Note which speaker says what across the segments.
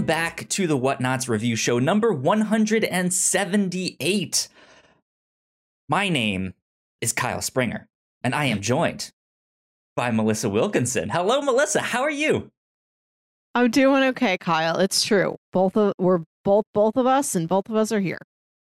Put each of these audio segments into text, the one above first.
Speaker 1: welcome back to the Whatnauts review show number 178. My name is Kyle Springer, and I am joined by Melissa Wilkinson. Hello, Melissa. How are you?
Speaker 2: I'm doing okay, Kyle. It's true. Both of we're both both of us, and both of us are here.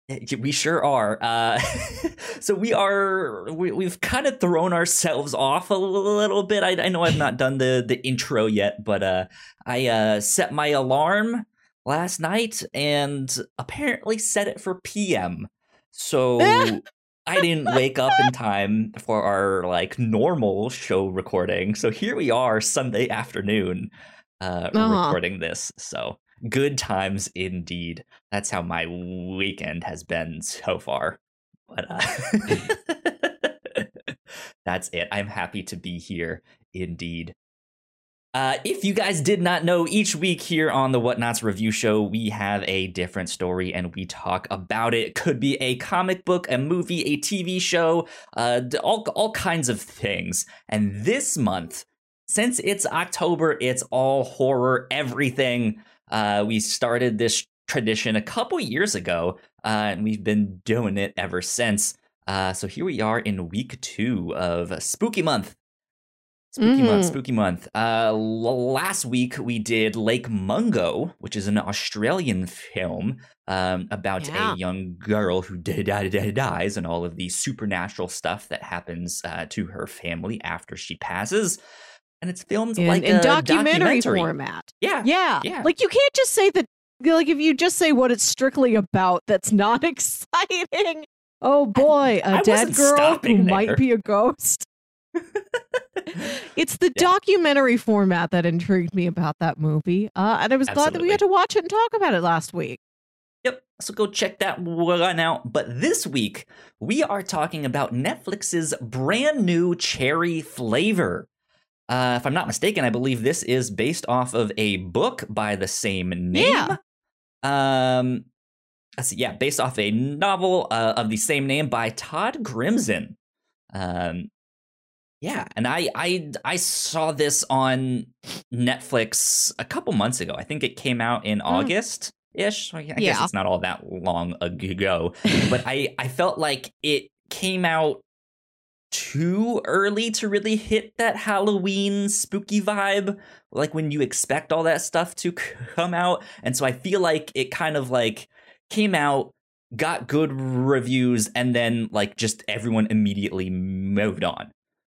Speaker 1: We sure are. Uh, so we are. We, have kind of thrown ourselves off a little bit. I, I, know I've not done the the intro yet, but uh, I uh, set my alarm last night and apparently set it for PM. So I didn't wake up in time for our like normal show recording. So here we are Sunday afternoon uh, uh-huh. recording this. So good times indeed. That's how my weekend has been so far. But uh, that's it. I'm happy to be here indeed. Uh, if you guys did not know, each week here on the Whatnauts Review Show, we have a different story and we talk about it. Could be a comic book, a movie, a TV show, uh, all all kinds of things. And this month, since it's October, it's all horror, everything. Uh, we started this tradition a couple years ago, uh, and we've been doing it ever since. Uh, so here we are in week two of Spooky Month. Spooky mm-hmm. month, spooky month. Uh, last week we did Lake Mungo, which is an Australian film um, about yeah. a young girl who dies and all of the supernatural stuff that happens uh, to her family after she passes and it's filmed in, like
Speaker 2: in
Speaker 1: documentary,
Speaker 2: documentary, format.
Speaker 1: Yeah,
Speaker 2: yeah, yeah. Like you can't just say that. Like if you just say what it's strictly about, that's not exciting. Oh boy, a dead girl who there. might be a ghost. it's the yeah. documentary format that intrigued me about that movie, uh, and I was Absolutely. glad that we got to watch it and talk about it last week.
Speaker 1: Yep, so go check that one out. But this week, we are talking about Netflix's brand new cherry flavor. Uh, if I'm not mistaken, I believe this is based off of a book by the same name.
Speaker 2: Yeah.
Speaker 1: Um, let's see. Yeah, based off a novel uh, of the same name by Todd Grimson. Um, yeah, and I I I saw this on Netflix a couple months ago. I think it came out in mm. August ish. I yeah. guess it's not all that long ago, but I I felt like it came out too early to really hit that Halloween spooky vibe, like when you expect all that stuff to come out. And so I feel like it kind of like came out, got good reviews, and then like just everyone immediately moved on.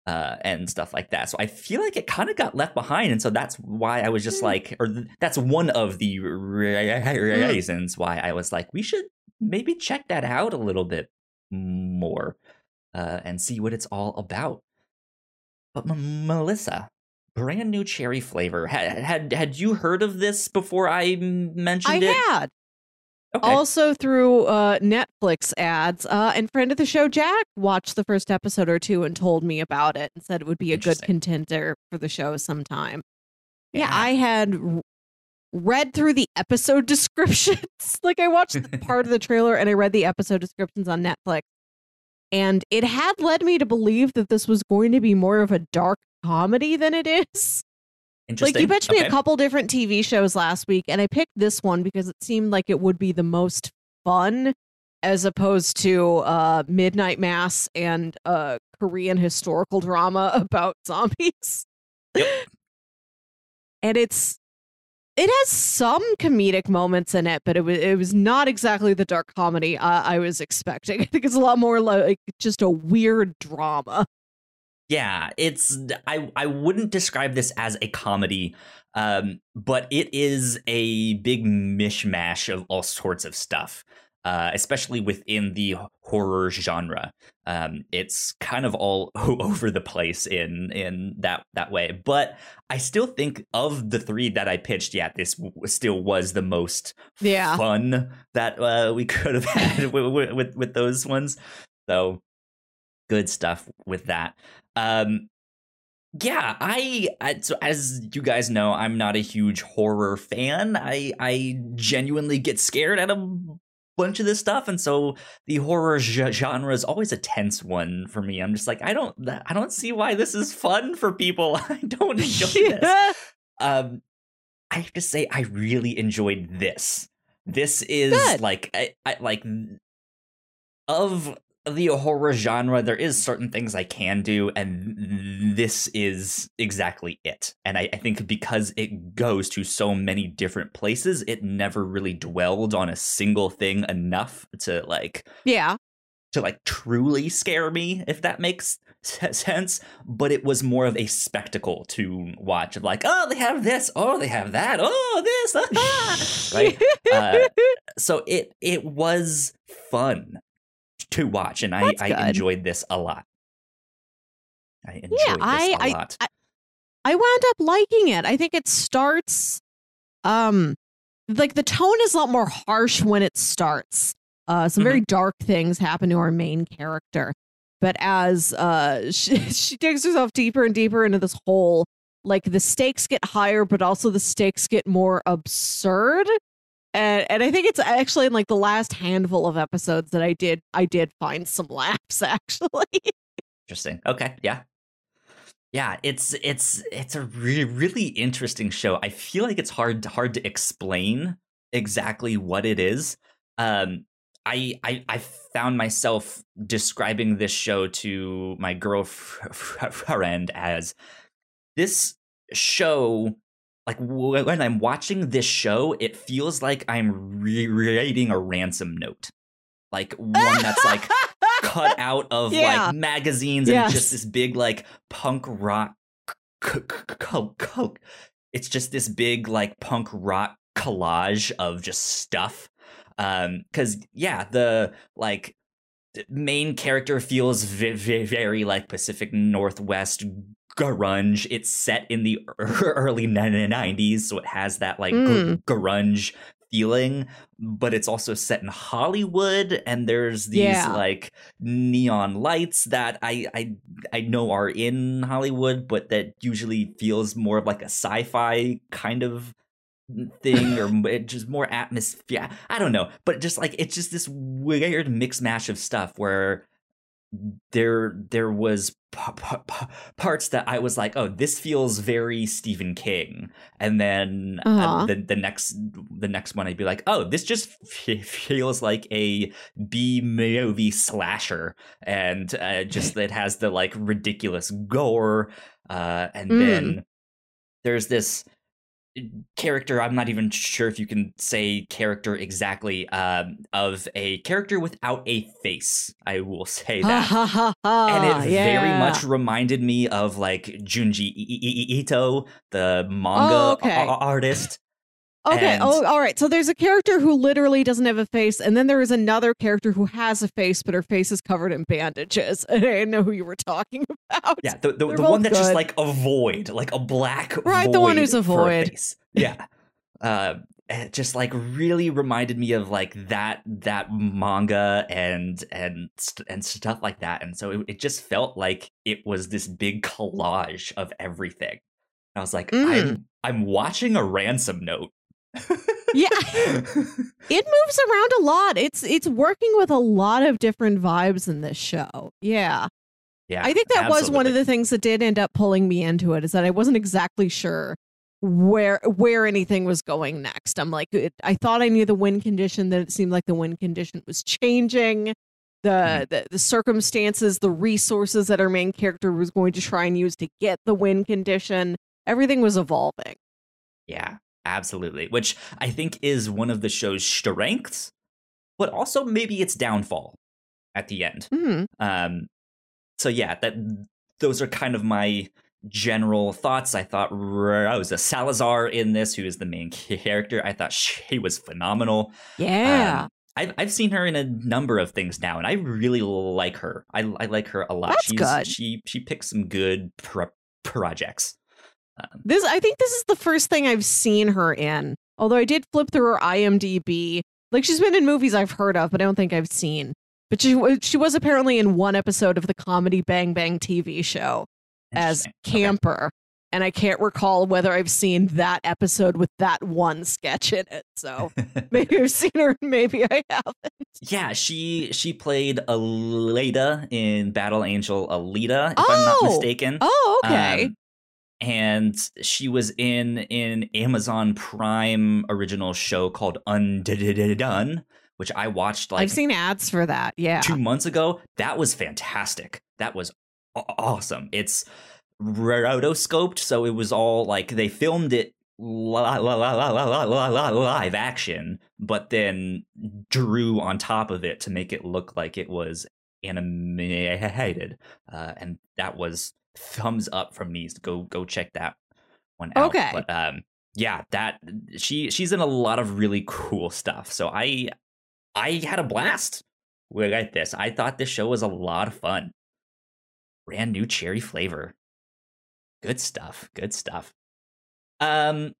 Speaker 1: Uh, and stuff like that. So I feel like it kind of got left behind, and so that's why I was just hmm. like, or th- that's one of the hmm. reasons why I was like, we should maybe check that out a little bit more uh, and see what it's all about. But M- Melissa, brand new cherry flavor. Had, had had you heard of this before I mentioned
Speaker 2: I
Speaker 1: it?
Speaker 2: I had. Okay. Also through uh, Netflix ads, uh, and friend of the show Jack watched the first episode or two and told me about it and said it would be a good contender for the show sometime. Yeah, yeah I had read through the episode descriptions. like I watched part of the trailer and I read the episode descriptions on Netflix, and it had led me to believe that this was going to be more of a dark comedy than it is. Like you pitched me a couple different TV shows last week, and I picked this one because it seemed like it would be the most fun as opposed to uh, Midnight Mass and a Korean historical drama about zombies.
Speaker 1: Yep.
Speaker 2: and it's it has some comedic moments in it, but it was it was not exactly the dark comedy uh, I was expecting. I think it's a lot more like just a weird drama.
Speaker 1: Yeah, it's I I wouldn't describe this as a comedy, um, but it is a big mishmash of all sorts of stuff uh, especially within the horror genre. Um, it's kind of all over the place in in that that way. But I still think of the three that I pitched, yeah, this w- still was the most
Speaker 2: yeah.
Speaker 1: fun that uh, we could have had with, with, with those ones. So good stuff with that. Um, yeah, I, I so as you guys know, I'm not a huge horror fan. I I genuinely get scared at a bunch of this stuff and so the horror genre is always a tense one for me i'm just like i don't i don't see why this is fun for people i don't enjoy this um I have to say I really enjoyed this. This is
Speaker 2: Good.
Speaker 1: like I, I like of the horror genre there is certain things i can do and this is exactly it. And I, I, think because it goes to so many different places it never really dwelled on a single thing enough to like
Speaker 2: yeah.
Speaker 1: to like truly scare me if that makes sense. But it was more of a spectacle to watch of like oh they have this. Oh they have that. Oh this. Ah, right? Uh, so it it was fun to watch, and I, I enjoyed this a lot. I enjoyed yeah, I,
Speaker 2: I,
Speaker 1: lot.
Speaker 2: I, I wound up liking it. I think it starts, um, like the tone is a lot more harsh when it starts. Uh, some mm-hmm. very dark things happen to our main character, but as uh, she, she digs herself deeper and deeper into this hole, like the stakes get higher, but also the stakes get more absurd and and I think it's actually in like the last handful of episodes that I did I did find some laughs actually.
Speaker 1: Interesting. Okay. Yeah. Yeah, it's it's it's a really really interesting show. I feel like it's hard hard to explain exactly what it is. Um, I, I I found myself describing this show to my girlfriend as this show like when I'm watching this show, it feels like I'm reading a ransom note, like one that's like cut out of yeah. like magazines and yes. just this big like punk rock. It's just this big like punk rock collage of just stuff. Um, because yeah, the like main character feels very, very like Pacific Northwest grunge. It's set in the early 90s, so it has that like mm. grunge feeling, but it's also set in Hollywood and there's these yeah. like neon lights that I I I know are in Hollywood, but that usually feels more of like a sci-fi kind of thing or just more atmosphere. I don't know, but just like it's just this weird mix mash of stuff where there there was p- p- parts that I was like, oh, this feels very Stephen King, and then uh, uh-huh. uh, the the next the next one I'd be like, oh, this just f- feels like a B movie slasher, and uh, just it has the like ridiculous gore, uh, and mm. then there's this character i'm not even sure if you can say character exactly um, of a character without a face i will say that and it yeah. very much reminded me of like junji ito the manga oh, okay. artist
Speaker 2: Okay. And oh, all right. So there's a character who literally doesn't have a face, and then there is another character who has a face, but her face is covered in bandages. And I didn't know who you were talking about.
Speaker 1: Yeah, the, the, the one that's good. just like a void, like a black right.
Speaker 2: the one who's a void.
Speaker 1: A yeah. uh, it just like really reminded me of like that that manga and and and stuff like that, and so it, it just felt like it was this big collage of everything. I was like, mm. I'm I'm watching a ransom note
Speaker 2: yeah. It moves around a lot. It's it's working with a lot of different vibes in this show. Yeah.
Speaker 1: Yeah.
Speaker 2: I think that absolutely. was one of the things that did end up pulling me into it is that I wasn't exactly sure where where anything was going next. I'm like it, I thought I knew the wind condition that it seemed like the wind condition was changing. The, mm-hmm. the the circumstances, the resources that our main character was going to try and use to get the wind condition, everything was evolving.
Speaker 1: Yeah. Absolutely. Which I think is one of the show's strengths, but also maybe its downfall at the end.
Speaker 2: Mm-hmm.
Speaker 1: Um, so yeah, that those are kind of my general thoughts. I thought Rosa Salazar in this, who is the main character, I thought she was phenomenal.
Speaker 2: Yeah.
Speaker 1: Um, I've I've seen her in a number of things now, and I really like her. I I like her a lot.
Speaker 2: That's
Speaker 1: She's,
Speaker 2: good.
Speaker 1: She she picks some good pro- projects.
Speaker 2: Um, this I think this is the first thing I've seen her in. Although I did flip through her IMDb. Like she's been in movies I've heard of, but I don't think I've seen. But she she was apparently in one episode of the comedy Bang Bang TV show as Camper. Okay. And I can't recall whether I've seen that episode with that one sketch in it. So maybe I've seen her, and maybe I haven't.
Speaker 1: Yeah, she she played Alita in Battle Angel Alita, if oh! I'm not mistaken.
Speaker 2: Oh, okay. Um,
Speaker 1: and she was in an Amazon Prime original show called Undone, which I watched like
Speaker 2: I've seen ads for that. Yeah.
Speaker 1: two months ago. That was fantastic. That was awesome. It's rotoscoped, so it was all like they filmed it li- li- li- live action, but then drew on top of it to make it look like it was animated, uh, and that was thumbs up from me. So go go check that one out.
Speaker 2: Okay.
Speaker 1: but um, yeah, that she she's in a lot of really cool stuff. So I I had a blast with this. I thought this show was a lot of fun. Brand new cherry flavor. Good stuff. Good stuff. Um,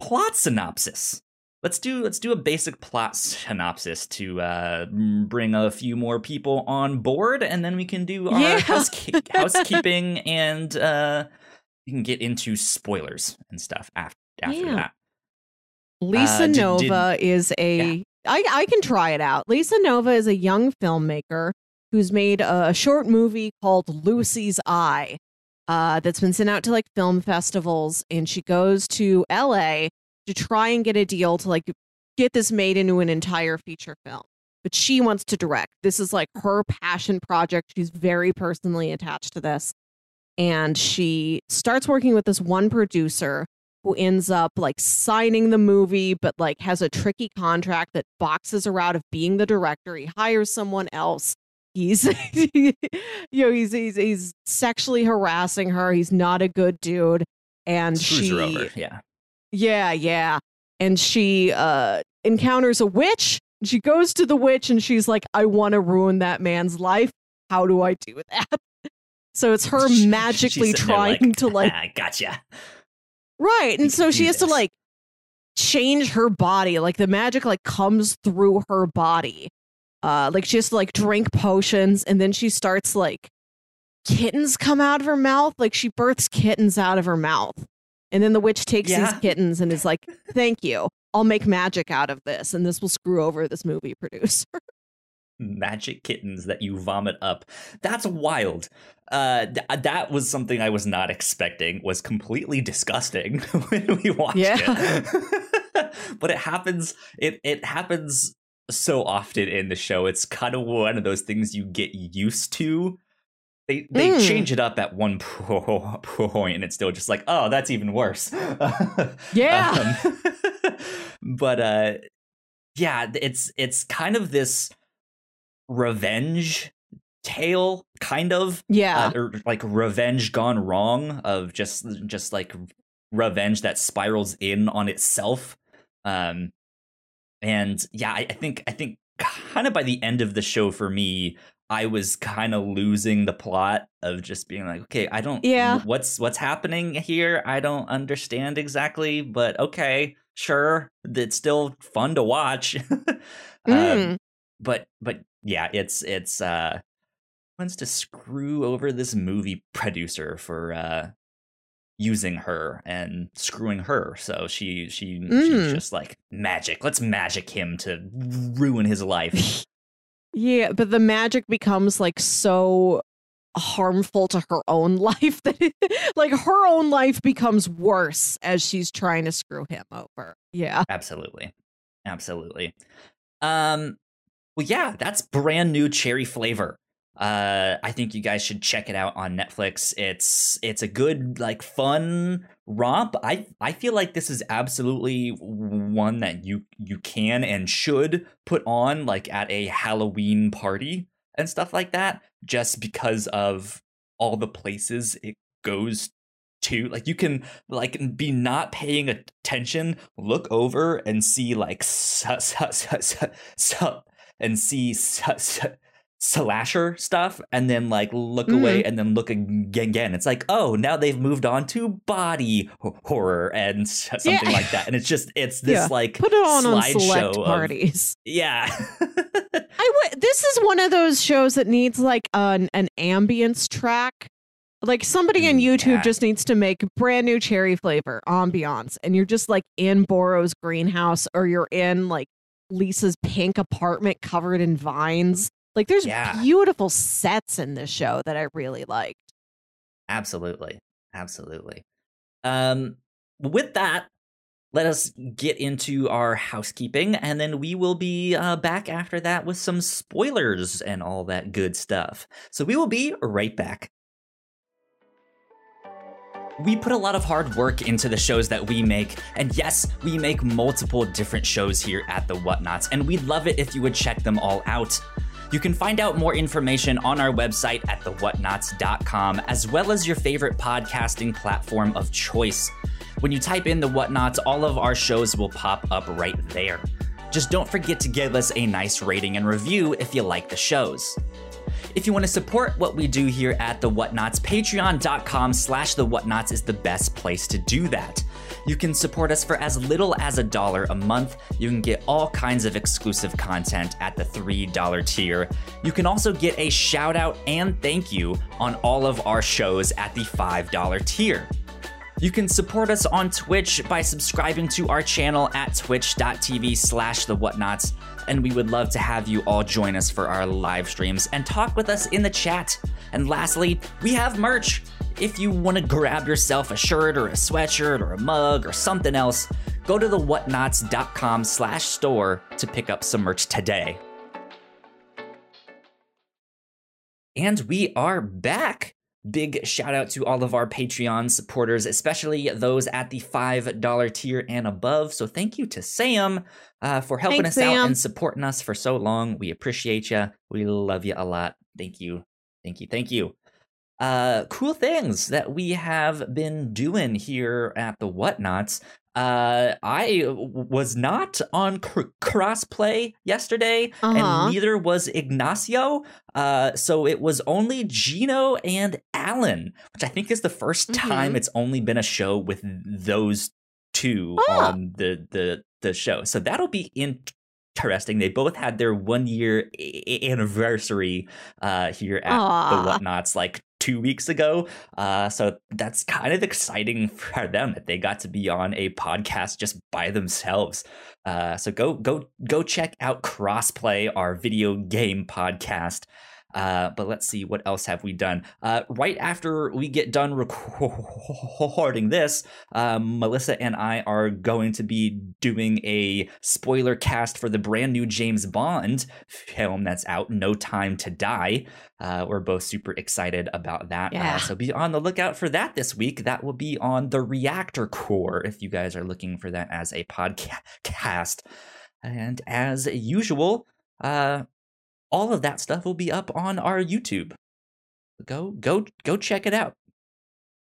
Speaker 1: plot synopsis. Let's do let's do a basic plot synopsis to uh, bring a few more people on board, and then we can do our
Speaker 2: Yeah.
Speaker 1: housekeep- housekeeping, and uh, we can get into spoilers and stuff after after
Speaker 2: Yeah.
Speaker 1: that.
Speaker 2: Lisa
Speaker 1: Uh, did-
Speaker 2: Nova is a. I I can try it out. Lisa Nova is a young filmmaker who's made a short movie called Lucy's Eye uh, that's been sent out to like film festivals, and she goes to LA to try and get a deal to like get this made into an entire feature film. But she wants to direct. This is like her passion project. She's very personally attached to this. And she starts working with this one producer who ends up like signing the movie, but like has a tricky contract that boxes her out of being the director. He hires someone else. He's, you know, he's he's he's sexually harassing her. He's not a good dude, and
Speaker 1: Screws
Speaker 2: she.
Speaker 1: Yeah.
Speaker 2: Yeah, yeah, and she uh encounters a witch. She goes to the witch, and she's like, "I want to ruin that man's life. How do I do that?" So it's her magically trying to like
Speaker 1: "Ah, gotcha.
Speaker 2: Right. And so she has to like change her body. Like the magic like comes through her body. Uh like she has to like drink potions and then she starts like kittens come out of her mouth. Like she births kittens out of her mouth. And then the witch takes
Speaker 1: Yeah.
Speaker 2: these kittens and is like, Thank you. I'll make magic out of this, and this will screw over this movie producer.
Speaker 1: magic kittens that you vomit up. That's wild. Uh, th- that was something I was not expecting. Was completely disgusting when we watched
Speaker 2: Yeah.
Speaker 1: it. but it happens. It it happens so often in the show. It's kind of one of those things you get used to. They they
Speaker 2: Mm.
Speaker 1: change it up at one point, and it's still just like, oh, that's even worse.
Speaker 2: Yeah.
Speaker 1: Um, but uh, yeah, it's it's kind of this revenge tale, kind of,
Speaker 2: yeah.
Speaker 1: uh, or like revenge gone wrong of just just like revenge that spirals in on itself. Um, and yeah, I, I think I think kind of by the end of the show for me, I was kind of losing the plot of just being like, okay, I don't,
Speaker 2: Yeah.
Speaker 1: what's what's happening here? I don't understand exactly, but okay, sure, it's still fun to watch. Um,
Speaker 2: Mm.
Speaker 1: but but yeah, it's it's uh wants to screw over this movie producer for uh using her and screwing her. So she she she's
Speaker 2: Mm.
Speaker 1: just like magic. Let's magic him to ruin his life.
Speaker 2: Yeah, but the magic becomes like so harmful to her own life that it, like her own life becomes worse as she's trying to screw him over. Yeah.
Speaker 1: Absolutely. Absolutely. Um well yeah, that's brand new cherry flavor. Uh I think you guys should check it out on Netflix. It's it's a good like fun romp. I I feel like this is absolutely one that you you can and should put on like at a Halloween party and stuff like that just because of all the places it goes to like you can like be not paying attention look over and see like su- su- su- su- and see su- su- slasher stuff and then like look away and then look ag- again it's like oh now they've moved on to body ho- horror and something
Speaker 2: Yeah.
Speaker 1: like that and it's just it's this
Speaker 2: Yeah.
Speaker 1: like
Speaker 2: Put it on on
Speaker 1: slideshow
Speaker 2: select
Speaker 1: of-
Speaker 2: parties.
Speaker 1: yeah
Speaker 2: I would this is one of those shows that needs like an an ambience track. Like somebody on
Speaker 1: Mm,
Speaker 2: YouTube
Speaker 1: yeah.
Speaker 2: just needs to make brand new cherry flavor ambiance and you're just like in Boro's greenhouse or you're in like Lisa's pink apartment covered in vines. Like there's
Speaker 1: Yeah.
Speaker 2: beautiful sets in this show that I really liked.
Speaker 1: Absolutely. Absolutely. Um, with that, let us get into our housekeeping, and then we will be uh, back after that with some spoilers and all that good stuff. So we will be right back. We put a lot of hard work into the shows that we make, and yes, we make multiple different shows here at the Whatnauts, and we'd love it if you would check them all out. You can find out more information on our website at thewhatnauts.com, as well as your favorite podcasting platform of choice. When you type in the Whatnauts, all of our shows will pop up right there. Just don't forget to give us a nice rating and review if you like the shows. If you want to support what we do here at The Whatnauts, patreon.com slash The Whatnauts is the best place to do that. You can support us for as little as a dollar a month. You can get all kinds of exclusive content at the $3 tier. You can also get a shout out and thank you on all of our shows at the $5 tier. You can support us on Twitch by subscribing to our channel at twitch.tv slash the whatnauts, and we would love to have you all join us for our live streams and talk with us in the chat. And lastly, we have merch. If you want to grab yourself a shirt or a sweatshirt or a mug or something else, go to the whatnauts.com slash store to pick up some merch today. And we are back. Big shout out to all of our Patreon supporters, especially those at the $5 tier and above. So thank you to Sam uh, for helping Thanks, us Sam. out and supporting us for so long. We appreciate you. We love you a lot. Thank you. Thank you. Thank you uh, cool things that we have been doing here at the Whatnauts. Uh, I was not on cr- crossplay yesterday, uh-huh. and neither was Ignacio. Uh, so it was only Gino and Alan, which I think is the 1st mm-hmm. time it's only been a show with those two oh. on the the the show. So that'll be interesting. They both had their one year anniversary uh, here at Aww. the Whatnauts, like two weeks ago. Uh, so that's kind of exciting for them that they got to be on a podcast just by themselves. Uh, so go go go check out Crossplay, our video game podcast. Uh, but let's see what else have we done. Uh, right after we get done recording this, um, Melissa and I are going to be doing a spoiler cast for the brand new James Bond film that's out, No Time to Die. Uh, we're both super excited about that. Uh, yeah. so be on the lookout for that this week. That will be on the Reactor Core if you guys are looking for that as a podcast. And as usual, uh, all of that stuff will be up on our YouTube. Go, go, go check it out.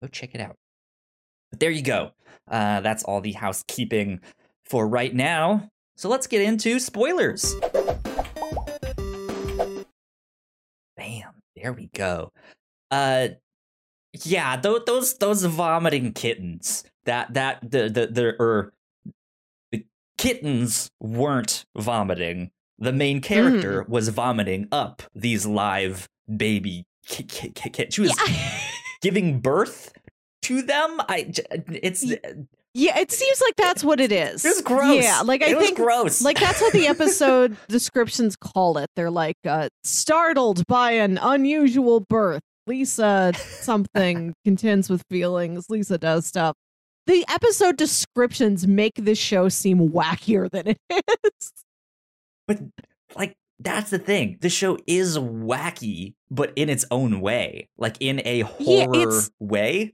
Speaker 1: Go check it out. But there you go. Uh, that's all the housekeeping for right now. So let's get into spoilers. Bam, there we go. Uh, yeah, those those those vomiting kittens. That that the the the or er, the kittens weren't vomiting the main character mm. was vomiting up these live baby kids. She was yeah. giving birth to them. I it's
Speaker 2: yeah, it seems like that's what it is.
Speaker 1: It's gross.
Speaker 2: Yeah, like I
Speaker 1: it
Speaker 2: think
Speaker 1: gross.
Speaker 2: Like that's what the episode descriptions call it. They're like uh, startled by an unusual birth. Lisa something contends with feelings. Lisa does stuff. The episode descriptions make this show seem wackier than it is.
Speaker 1: But like that's the thing. The show is wacky, but in its own way, like in a horror yeah, way.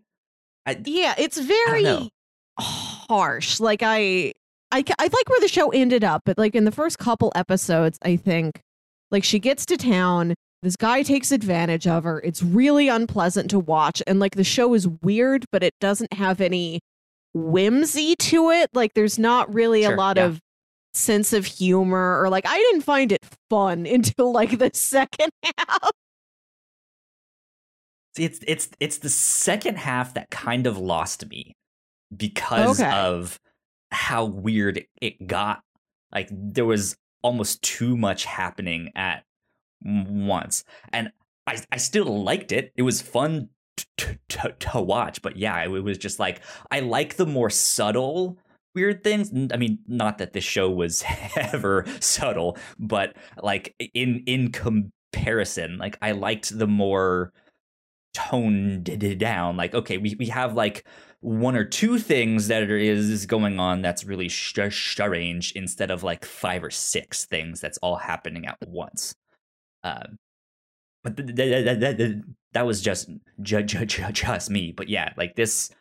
Speaker 2: I, yeah, it's very harsh. Like I, I, I like where the show ended up, but like in the first couple episodes, I think like she gets to town. This guy takes advantage of her. It's really unpleasant to watch, and like the show is weird, but it doesn't have any whimsy to it. Like there's not really sure, a lot yeah. of sense of humor or like I didn't find it fun until like the second half.
Speaker 1: See, it's it's it's the second half that kind of lost me because okay. of how weird it got. Like there was almost too much happening at once, and I I still liked it. It was fun to, to, to watch, but yeah, it was just like I like the more subtle weird things. I mean, not that this show was ever subtle, but like in in comparison, like I liked the more toned down. Like, okay, we, we have like one or two things that is going on that's really strange instead of like five or six things that's all happening at once. Um, but th- th- th- that was just ju- ju- ju- just me. But yeah, like this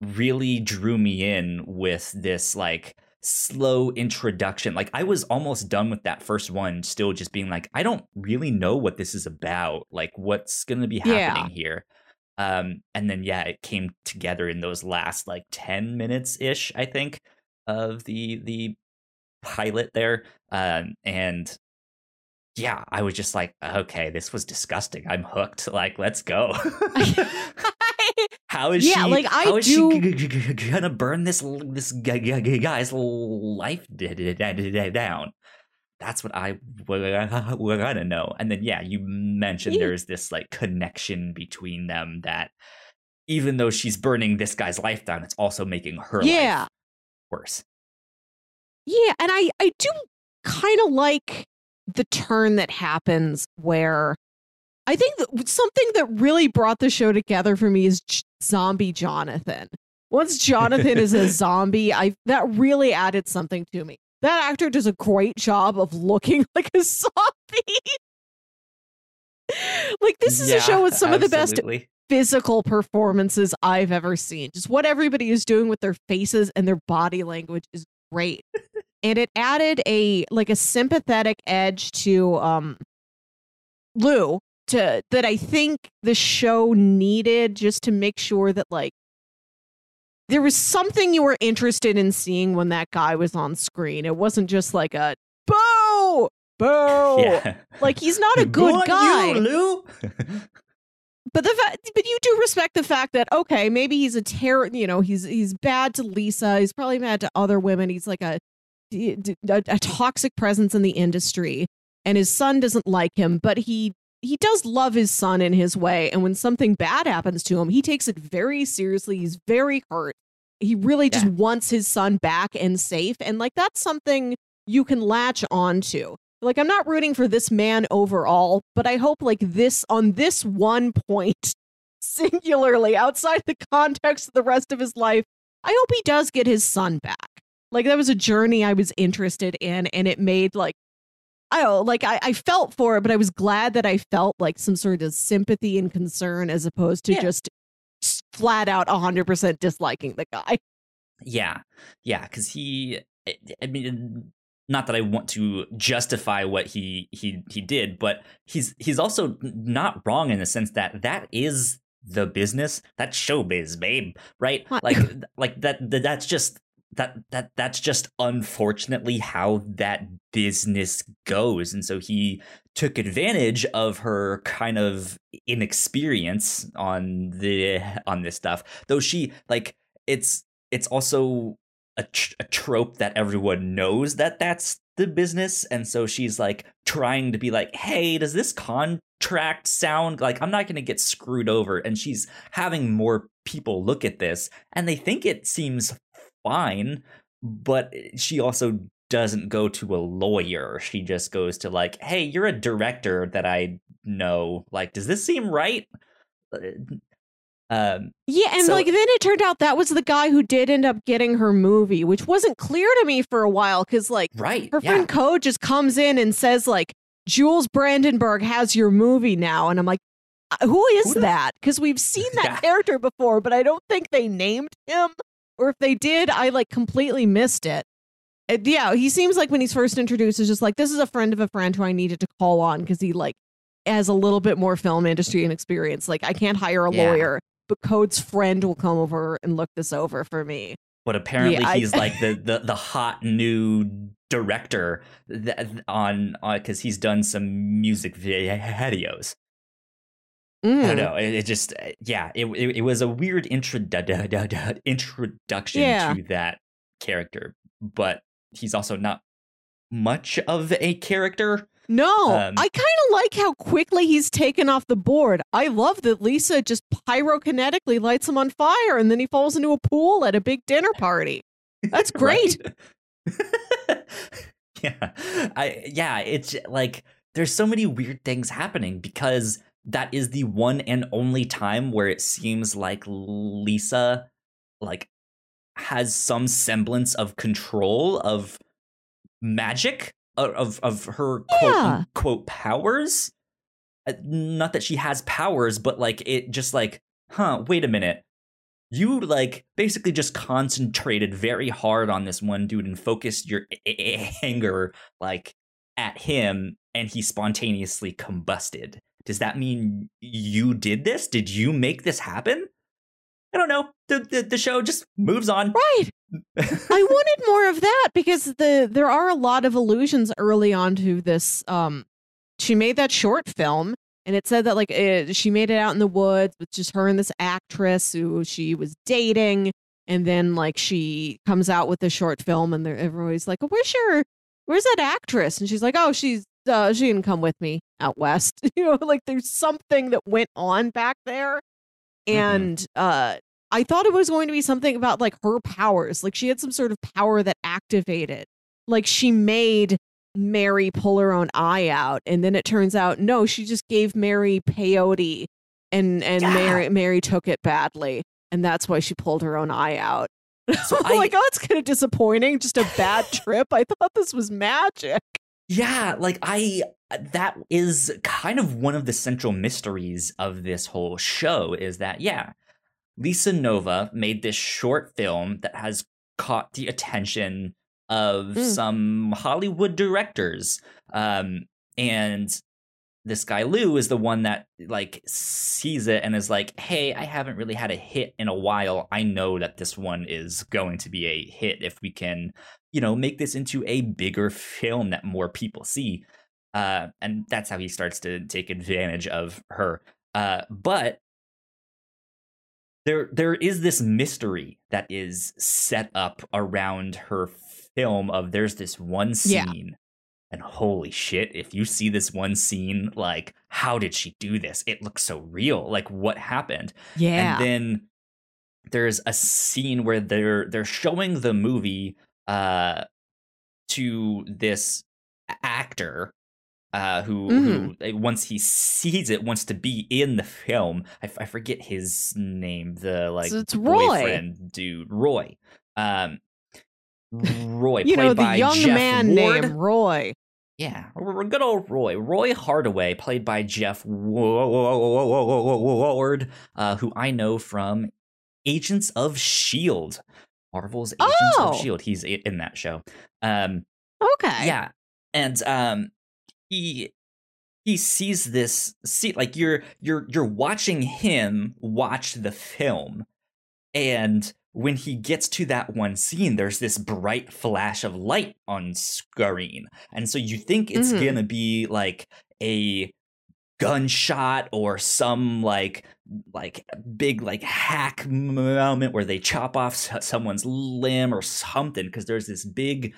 Speaker 1: really drew me in with this like slow introduction. Like I was almost done with that first one, still just being like, I don't really know what this is about. Like what's gonna be happening yeah. here. Um, and then yeah, it came together in those last like 10 minutes ish, I think, of the the pilot there. Um, and yeah, I was just like, okay, this was disgusting. I'm hooked. Like, let's go. how is yeah, she? Like I how is do... she g- g- g- gonna burn this this guy's life down? That's what I we're gonna know. And then yeah, you mentioned yeah. there's this like connection between them that even though she's burning this guy's life down, it's also making her yeah. life worse.
Speaker 2: Yeah, and I I do kind of like the turn that happens where I think something that really brought the show together for me is J- zombie Jonathan. Once Jonathan is a zombie, I that really added something to me. That actor does a great job of looking like a zombie. like this is yeah, a show with some absolutely. of the best physical performances I've ever seen. Just what everybody is doing with their faces and their body language is great. and it added a like a sympathetic edge to um Lou to that I think the show needed just to make sure that like there was something you were interested in seeing when that guy was on screen. It wasn't just like a boo, boo. Yeah. Like he's not a good guy. You, Lou. but the fact, but you do respect the fact that okay, maybe he's a terror. You know, he's he's bad to Lisa. He's probably bad to other women. He's like a a, a toxic presence in the industry, and his son doesn't like him. But he he does love his son in his way and when something bad happens to him he takes it very seriously he's very hurt. He really just yeah. wants his son back and safe and like that's something you can latch onto like i'm not rooting for this man overall but i hope like this on this one point singularly outside the context of the rest of his life i hope he does get his son back. Like that was a journey i was interested in and it made like I don't know, like I, I felt for it, but I was glad that I felt like some sort of sympathy and concern as opposed to yeah. just flat out 100% disliking the guy.
Speaker 1: Yeah. Yeah. Cause he, eh, I mean, not that I want to justify what he he he did, but he's he's also not wrong in the sense that that is the business. That's showbiz, babe. Right? Like like that, that that's just that that that's just unfortunately how that business goes. And so he took advantage of her kind of inexperience on the on this stuff. Though she like it's it's also a, tr- a trope that everyone knows that that's the business. And so she's like trying to be like hey does this contract sound like i'm not going to get screwed over. And she's having more people look at this and they think it seems fine, but she also doesn't go to a lawyer. She just goes to like, "Hey, you're a director that I know. Like, does this seem right?" Uh,
Speaker 2: um, yeah, and so, like then it turned out that was the guy who did end up getting her movie, which wasn't clear to me for a while because like
Speaker 1: right,
Speaker 2: her friend yeah. Code just comes in and says like Jules Brandenburg has your movie now, and I'm like, uh, who is who that? Because we've seen that yeah. character before, but I don't think they named him or if they did, I like completely missed it. it. Yeah, he seems like when he's first introduced, is just like this is a friend of a friend who I needed to call on because he like has a little bit more film industry and experience. Like I can't hire a yeah. lawyer, but Code's friend will come over and look this over for me.
Speaker 1: But apparently yeah, he's I, like the, the the hot new director that, on because uh, he's done some music videos. Mm. I don't mm. know. It, it, just, uh, yeah, it, it, it was a weird introdu- introduction yeah. to that character, but he's also not much of a character.
Speaker 2: No, um, I kind of like how quickly he's taken off the board. I love that Lisa just pyrokinetically lights him on fire and then he falls into a pool at a big dinner party. That's great.
Speaker 1: yeah. I yeah, it's like there's so many weird things happening because that is the one and only time where it seems like Lisa like has some semblance of control of magic of of her yeah. quote unquote powers. Uh, not that she has powers, but like it just like, huh, wait a minute. You like basically just concentrated very hard on this one dude and focused your anger like at him and he spontaneously combusted. Does that mean you did this? Did you make this happen? I don't know. The, the, the show just moves on.
Speaker 2: Right. I wanted more of that because the there are a lot of allusions early on to this. Um, she made that short film, and it said that like it, she made it out in the woods with just her and this actress who she was dating, and then like she comes out with the short film, and everybody's like, "Where's your Where's that actress?" And she's like, "Oh, she's uh, she didn't come with me out west." you know, like there's something that went on back there, mm-hmm. and mm-hmm. uh I thought it was going to be something about like her powers. Like she had some sort of power that activated. Like she made Mary pull her own eye out. And then it turns out, no, she just gave Mary peyote and and yeah. Mary Mary took it badly. And that's why she pulled her own eye out. So I'm I, like, oh, it's kind of disappointing. Just a bad trip. I thought this was magic.
Speaker 1: Yeah, like I that is kind of one of the central mysteries of this whole show is that yeah, Lisa Nova made this short film that has caught the attention of mm. some Hollywood directors. Um, and this guy Lou is the one that like sees it and is like, "Hey, I haven't really had a hit in a while. I know that this one is going to be a hit if we can, you know, make this into a bigger film that more people see." Uh, and that's how he starts to take advantage of her. Uh, but there there is this mystery that is set up around her film of there's this one scene yeah. and holy shit if you see this one scene like how did she do this it looks so real like what happened
Speaker 2: yeah
Speaker 1: and then there's a scene where they're they're showing the movie uh to this actor uh, who mm. who mm-hmm. once he sees it wants to be in the film. I, I forget his name. The like so it's boyfriend Roy. dude, Roy. Um, Roy,
Speaker 2: you know the young
Speaker 1: Jeff
Speaker 2: man
Speaker 1: Ward.
Speaker 2: named Roy.
Speaker 1: Yeah, good old Roy. Roy Hardaway, played by Jeff Ward, uh, who I know from Agents of Shield, Marvel's Agents oh. of Shield. He's in that show. Um,
Speaker 2: okay,
Speaker 1: yeah, and um, he he sees this see like you're you're you're watching him watch the film and when he gets to that one scene there's this bright flash of light on screen and so you think it's mm-hmm. gonna be like a gunshot or some like like big like hack moment where they chop off someone's limb or something because there's this big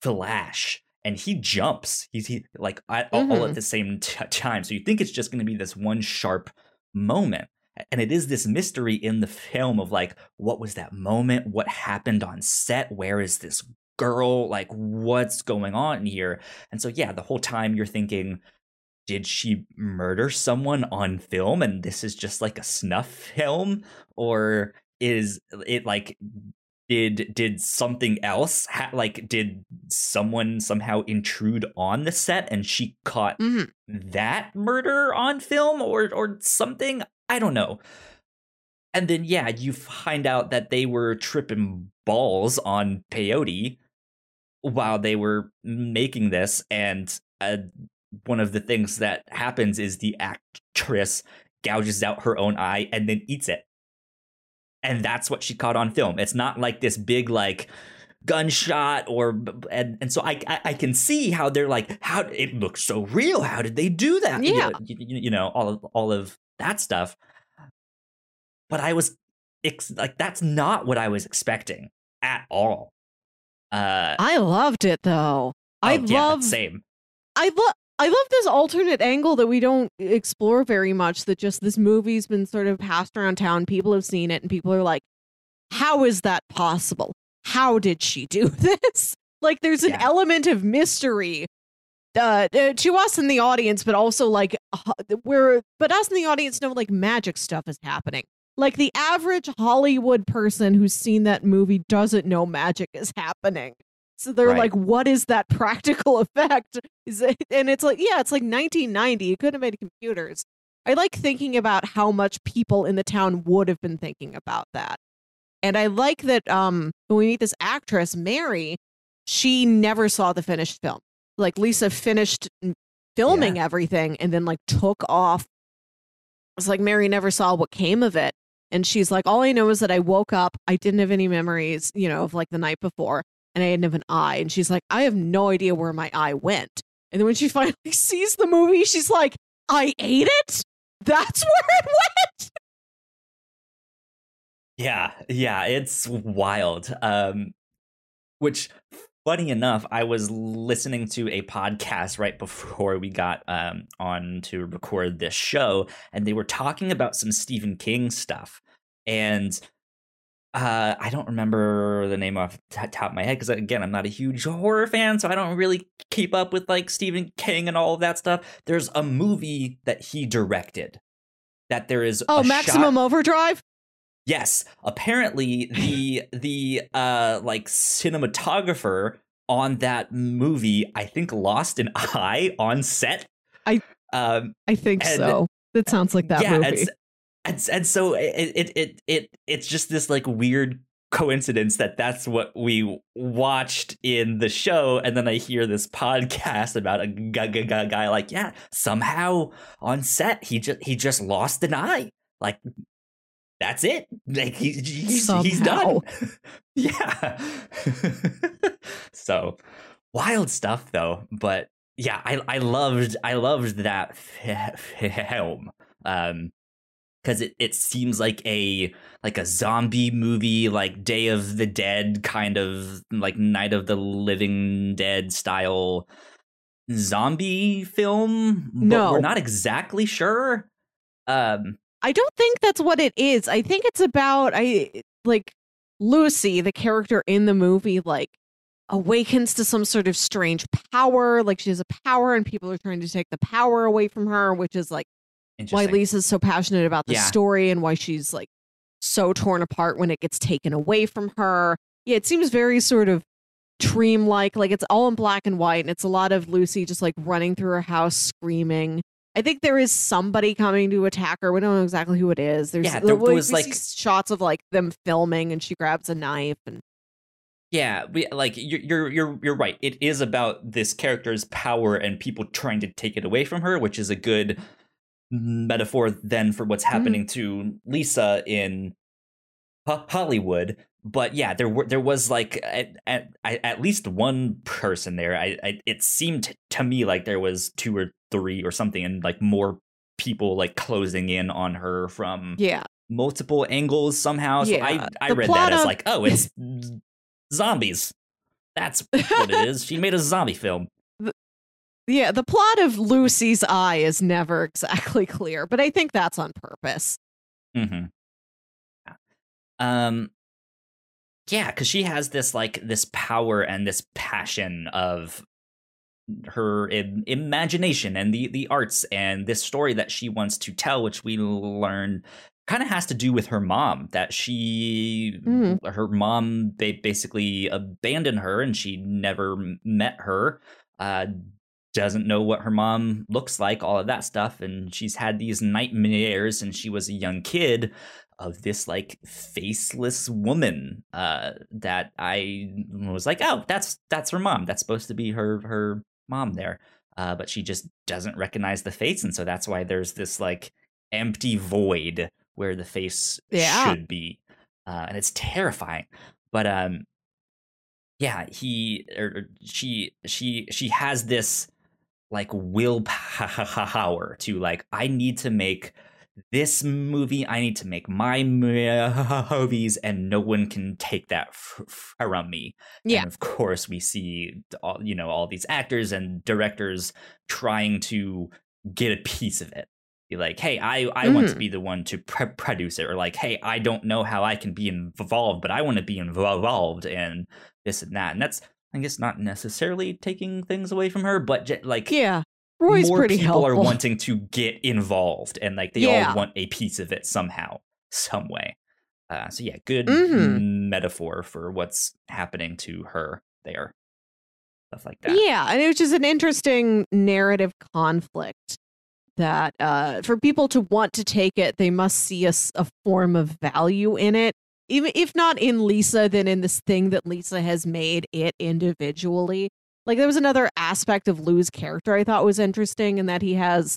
Speaker 1: flash and he jumps. He's he like at, mm-hmm. all at mm-hmm. the same t- time. So you think it's just going to be this one sharp moment. And it is this mystery in the film of like, what was that moment? What happened on set? Where is this girl? Like, what's going on here? And so, yeah, the whole time you're thinking, did she murder someone on film and this is just like a snuff film? Or is it like did did something else ha- like did someone somehow intrude on the set and she caught mm-hmm. that murder on film or or something i don't know and then yeah you find out that they were tripping balls on peyote while they were making this and uh, one of the things that happens is the actress gouges out her own eye and then eats it and that's what she caught on film. It's not like this big like gunshot or and and so I, I, I can see how they're like how it looks so real. How did they do that?
Speaker 2: Yeah,
Speaker 1: you, you, you know all of all of that stuff. But I was ex- like that's not what I was expecting at all. Uh,
Speaker 2: I loved it though. I oh, yeah, love
Speaker 1: same.
Speaker 2: I love I love this alternate angle that we don't explore very much. That just this movie's been sort of passed around town. People have seen it, and people are like, "How is that possible? How did she do this?" Like, there's an yeah. element of mystery uh, uh, to us in the audience, but also like we're, but us in the audience know like magic stuff is happening. Like the average Hollywood person who's seen that movie doesn't know magic is happening. So they're right. like, what is that practical effect? Is it, and it's like, yeah, it's like 1990. You couldn't have made computers. I like thinking about how much people in the town would have been thinking about that. And I like that um, when we meet this actress, Mary, she never saw the finished film. Like Lisa finished filming yeah. everything and then like took off. It's like Mary never saw what came of it. And she's like, all I know is that I woke up, I didn't have any memories, you know, of like the night before, and I didn't have an eye. And she's like, I have no idea where my eye went. And then when she finally sees the movie, she's like, I ate it? That's where it went.
Speaker 1: Yeah, yeah, it's wild. Um which funny enough, I was listening to a podcast right before we got um, on to record this show, and they were talking about some Stephen King stuff. And uh, I don't remember the name off the top of my head because, again, I'm not a huge horror fan, so I don't really keep up with like Stephen King and all of that stuff. There's a movie that he directed that there is.
Speaker 2: Oh, Maximum
Speaker 1: shot-
Speaker 2: Overdrive?
Speaker 1: Yes, apparently the the uh like cinematographer on that movie I think lost an eye on set.
Speaker 2: I um I think so. That sounds like that
Speaker 1: yeah,
Speaker 2: movie.
Speaker 1: And, and, so it, it it it it's just this like weird coincidence that that's what we watched in the show and then i hear this podcast about a guy, guy, guy like yeah somehow on set he just he just lost an eye like that's it. Like he, he's, he's done. yeah. so wild stuff though. But yeah, I I loved I loved that film. Um because it, it seems like a like a zombie movie like day of the dead kind of like night of the living dead style zombie film but
Speaker 2: no.
Speaker 1: we're not exactly sure um
Speaker 2: I don't think that's what it is. I think it's about I like Lucy, the character in the movie, like awakens to some sort of strange power. Like she has a power and people are trying to take the power away from her, which is like why Lisa's so passionate about the yeah. story and why she's like so torn apart when it gets taken away from her. Yeah, it seems very sort of dream like. Like it's all in black and white and it's a lot of Lucy just like running through her house screaming. I think there is somebody coming to attack her. We don't know exactly who it is. There's
Speaker 1: yeah, uh, there, there was like
Speaker 2: shots of like them filming, and she grabs a knife and.
Speaker 1: Yeah, we, like you're you're you're you're right. It is about this character's power and people trying to take it away from her, which is a good metaphor then for what's mm-hmm. happening mm. to Lisa in Hollywood but yeah, there were there was like at, at, at least one person there. I, I, it seemed to me like there was two or three or something, and like more people like closing in on her from
Speaker 2: yeah
Speaker 1: multiple angles somehow. So yeah. I I read that of- as like oh it's zombies. That's what it is. She made a zombie film.
Speaker 2: Yeah, the plot of Lucy's Eye is never exactly clear, but I think that's on purpose.
Speaker 1: Mm-hmm. Um, yeah because she has this like this power and this passion of her Im- imagination and the the arts and this story that she wants to tell which we learn kind of has to do with her mom that she mm. her mom ba- basically abandoned her and she never met her uh doesn't know what her mom looks like all of that stuff and she's had these nightmares since she was a young kid of this like faceless woman uh, that I was like, oh, that's that's her mom. That's supposed to be her her mom there, uh, but she just doesn't recognize the face, and so that's why there's this like empty void where the face yeah. should be, uh, and it's terrifying. But um, yeah, he or er, she she she has this like willpower to like I need to make this movie i need to make my movies and no one can take that from me
Speaker 2: yeah
Speaker 1: and of course we see all you know all these actors and directors trying to get a piece of it be like hey i i mm. want to mm. be the one to pre- produce it or like hey i don't know how i can be involved but i want to be involved in this and that and that's I guess not necessarily taking things away from her, but like
Speaker 2: yeah, Roy's
Speaker 1: more
Speaker 2: pretty
Speaker 1: people
Speaker 2: helpful.
Speaker 1: are wanting to get involved, and like they
Speaker 2: Yeah.
Speaker 1: all want a piece of it somehow, some way. Uh, so yeah, good
Speaker 2: Mhm.
Speaker 1: metaphor for what's happening to her there, stuff like that.
Speaker 2: Yeah, and it was just an interesting narrative conflict that uh, for people to want to take it, they must see a form of value in it. Even if not in Lisa, then in this thing that Lisa has made it individually. Like there was another aspect of Lou's character I thought was interesting in that he has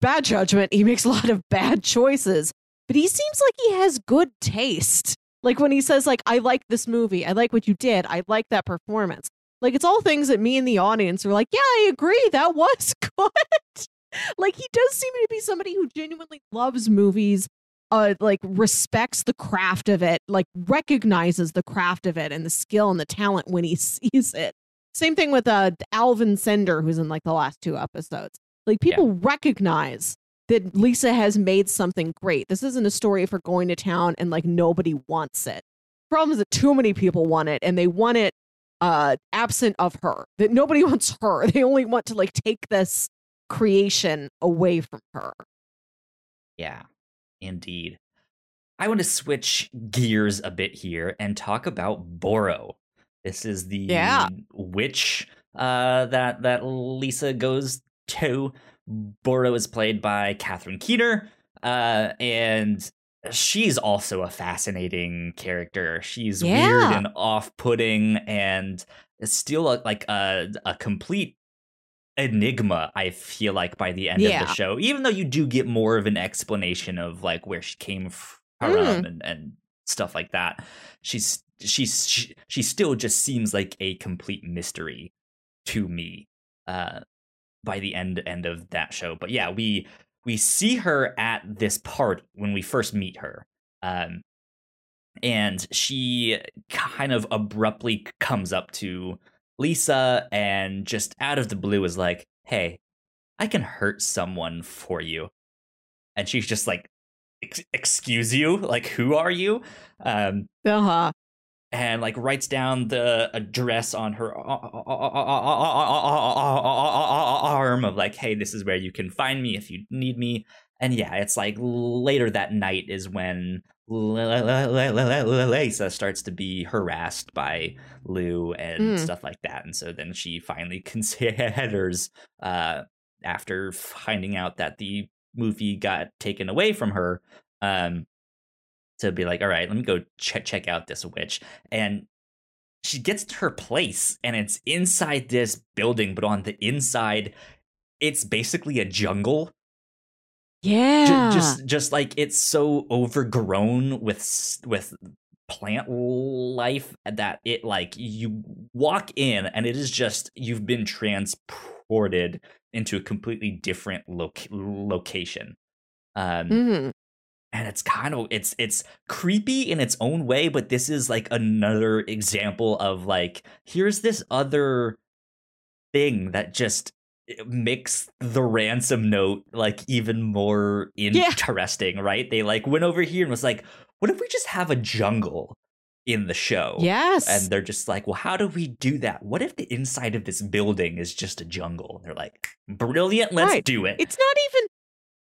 Speaker 2: bad judgment. He makes a lot of bad choices, but he seems like he has good taste. Like when he says like I like this movie, I like what you did, I like that performance. Like it's all things that me and the audience are like, yeah, I agree, that was good. like he does seem to be somebody who genuinely loves movies, uh like respects the craft of it, like recognizes the craft of it and the skill and the talent when he sees it. Same thing with uh Alvin Sender who's in like the last two episodes. Like people recognize that Lisa has made something great. This isn't a story of her going to town and like nobody wants it. Problem is that too many people want it and they want it uh absent of her. That nobody wants her. They only want to like take this creation away from her.
Speaker 1: Yeah, indeed. I want to switch gears a bit here and talk about Boro. This is the
Speaker 2: Yeah.
Speaker 1: witch uh, that that Lisa goes to. Boro is played by Catherine Keener, uh, and she's also a fascinating character. She's weird and off-putting, and still a, like a a complete enigma i feel like by the end of the show even though you do get more of an explanation of like where she came from
Speaker 2: Mm.
Speaker 1: and, and stuff like that she's she's she, she still just seems like a complete mystery to me uh by the end end of that show but yeah we we see her at this party when we first meet her um and she kind of abruptly comes up to Lisa and just out of the blue is like, "Hey, I can hurt someone for you." And she's just like, "Excuse you? Like who are you?" Um
Speaker 2: Uh-huh.
Speaker 1: and like writes down the address on her arm of like, "Hey, this is where you can find me if you need me." And yeah, it's like later that night is when Lisa starts to be harassed by Lou and
Speaker 2: Mm.
Speaker 1: stuff like that, and so then she finally considers, uh, after finding out that the movie got taken away from her, um, to be like, all right, let me go check check out this witch, and she gets to her place, and it's inside this building, but on the inside, it's basically a jungle
Speaker 2: Yeah.
Speaker 1: just just like it's so overgrown with with plant life that it like you walk in and it is just you've been transported into a completely different loc- location um
Speaker 2: Mhm.
Speaker 1: and it's kind of it's it's creepy in its own way but this is like another example of like here's this other thing that just makes the ransom note like even more
Speaker 2: Yeah.
Speaker 1: interesting right they like went over here and was like what if we just have a jungle in the show
Speaker 2: Yes.
Speaker 1: and they're just like well how do we do that what if the inside of this building is just a jungle And they're like brilliant let's
Speaker 2: Right.
Speaker 1: do it
Speaker 2: it's not even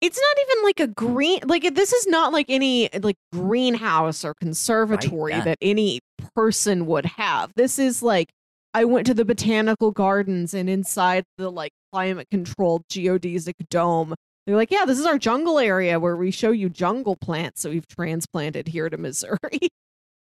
Speaker 2: it's not even like a green like this is not like any like greenhouse or conservatory
Speaker 1: yeah.
Speaker 2: that any person would have this is like i went to the botanical gardens and inside the like climate controlled geodesic dome. They're like yeah this is our jungle area where we show you jungle plants that we've transplanted here to missouri.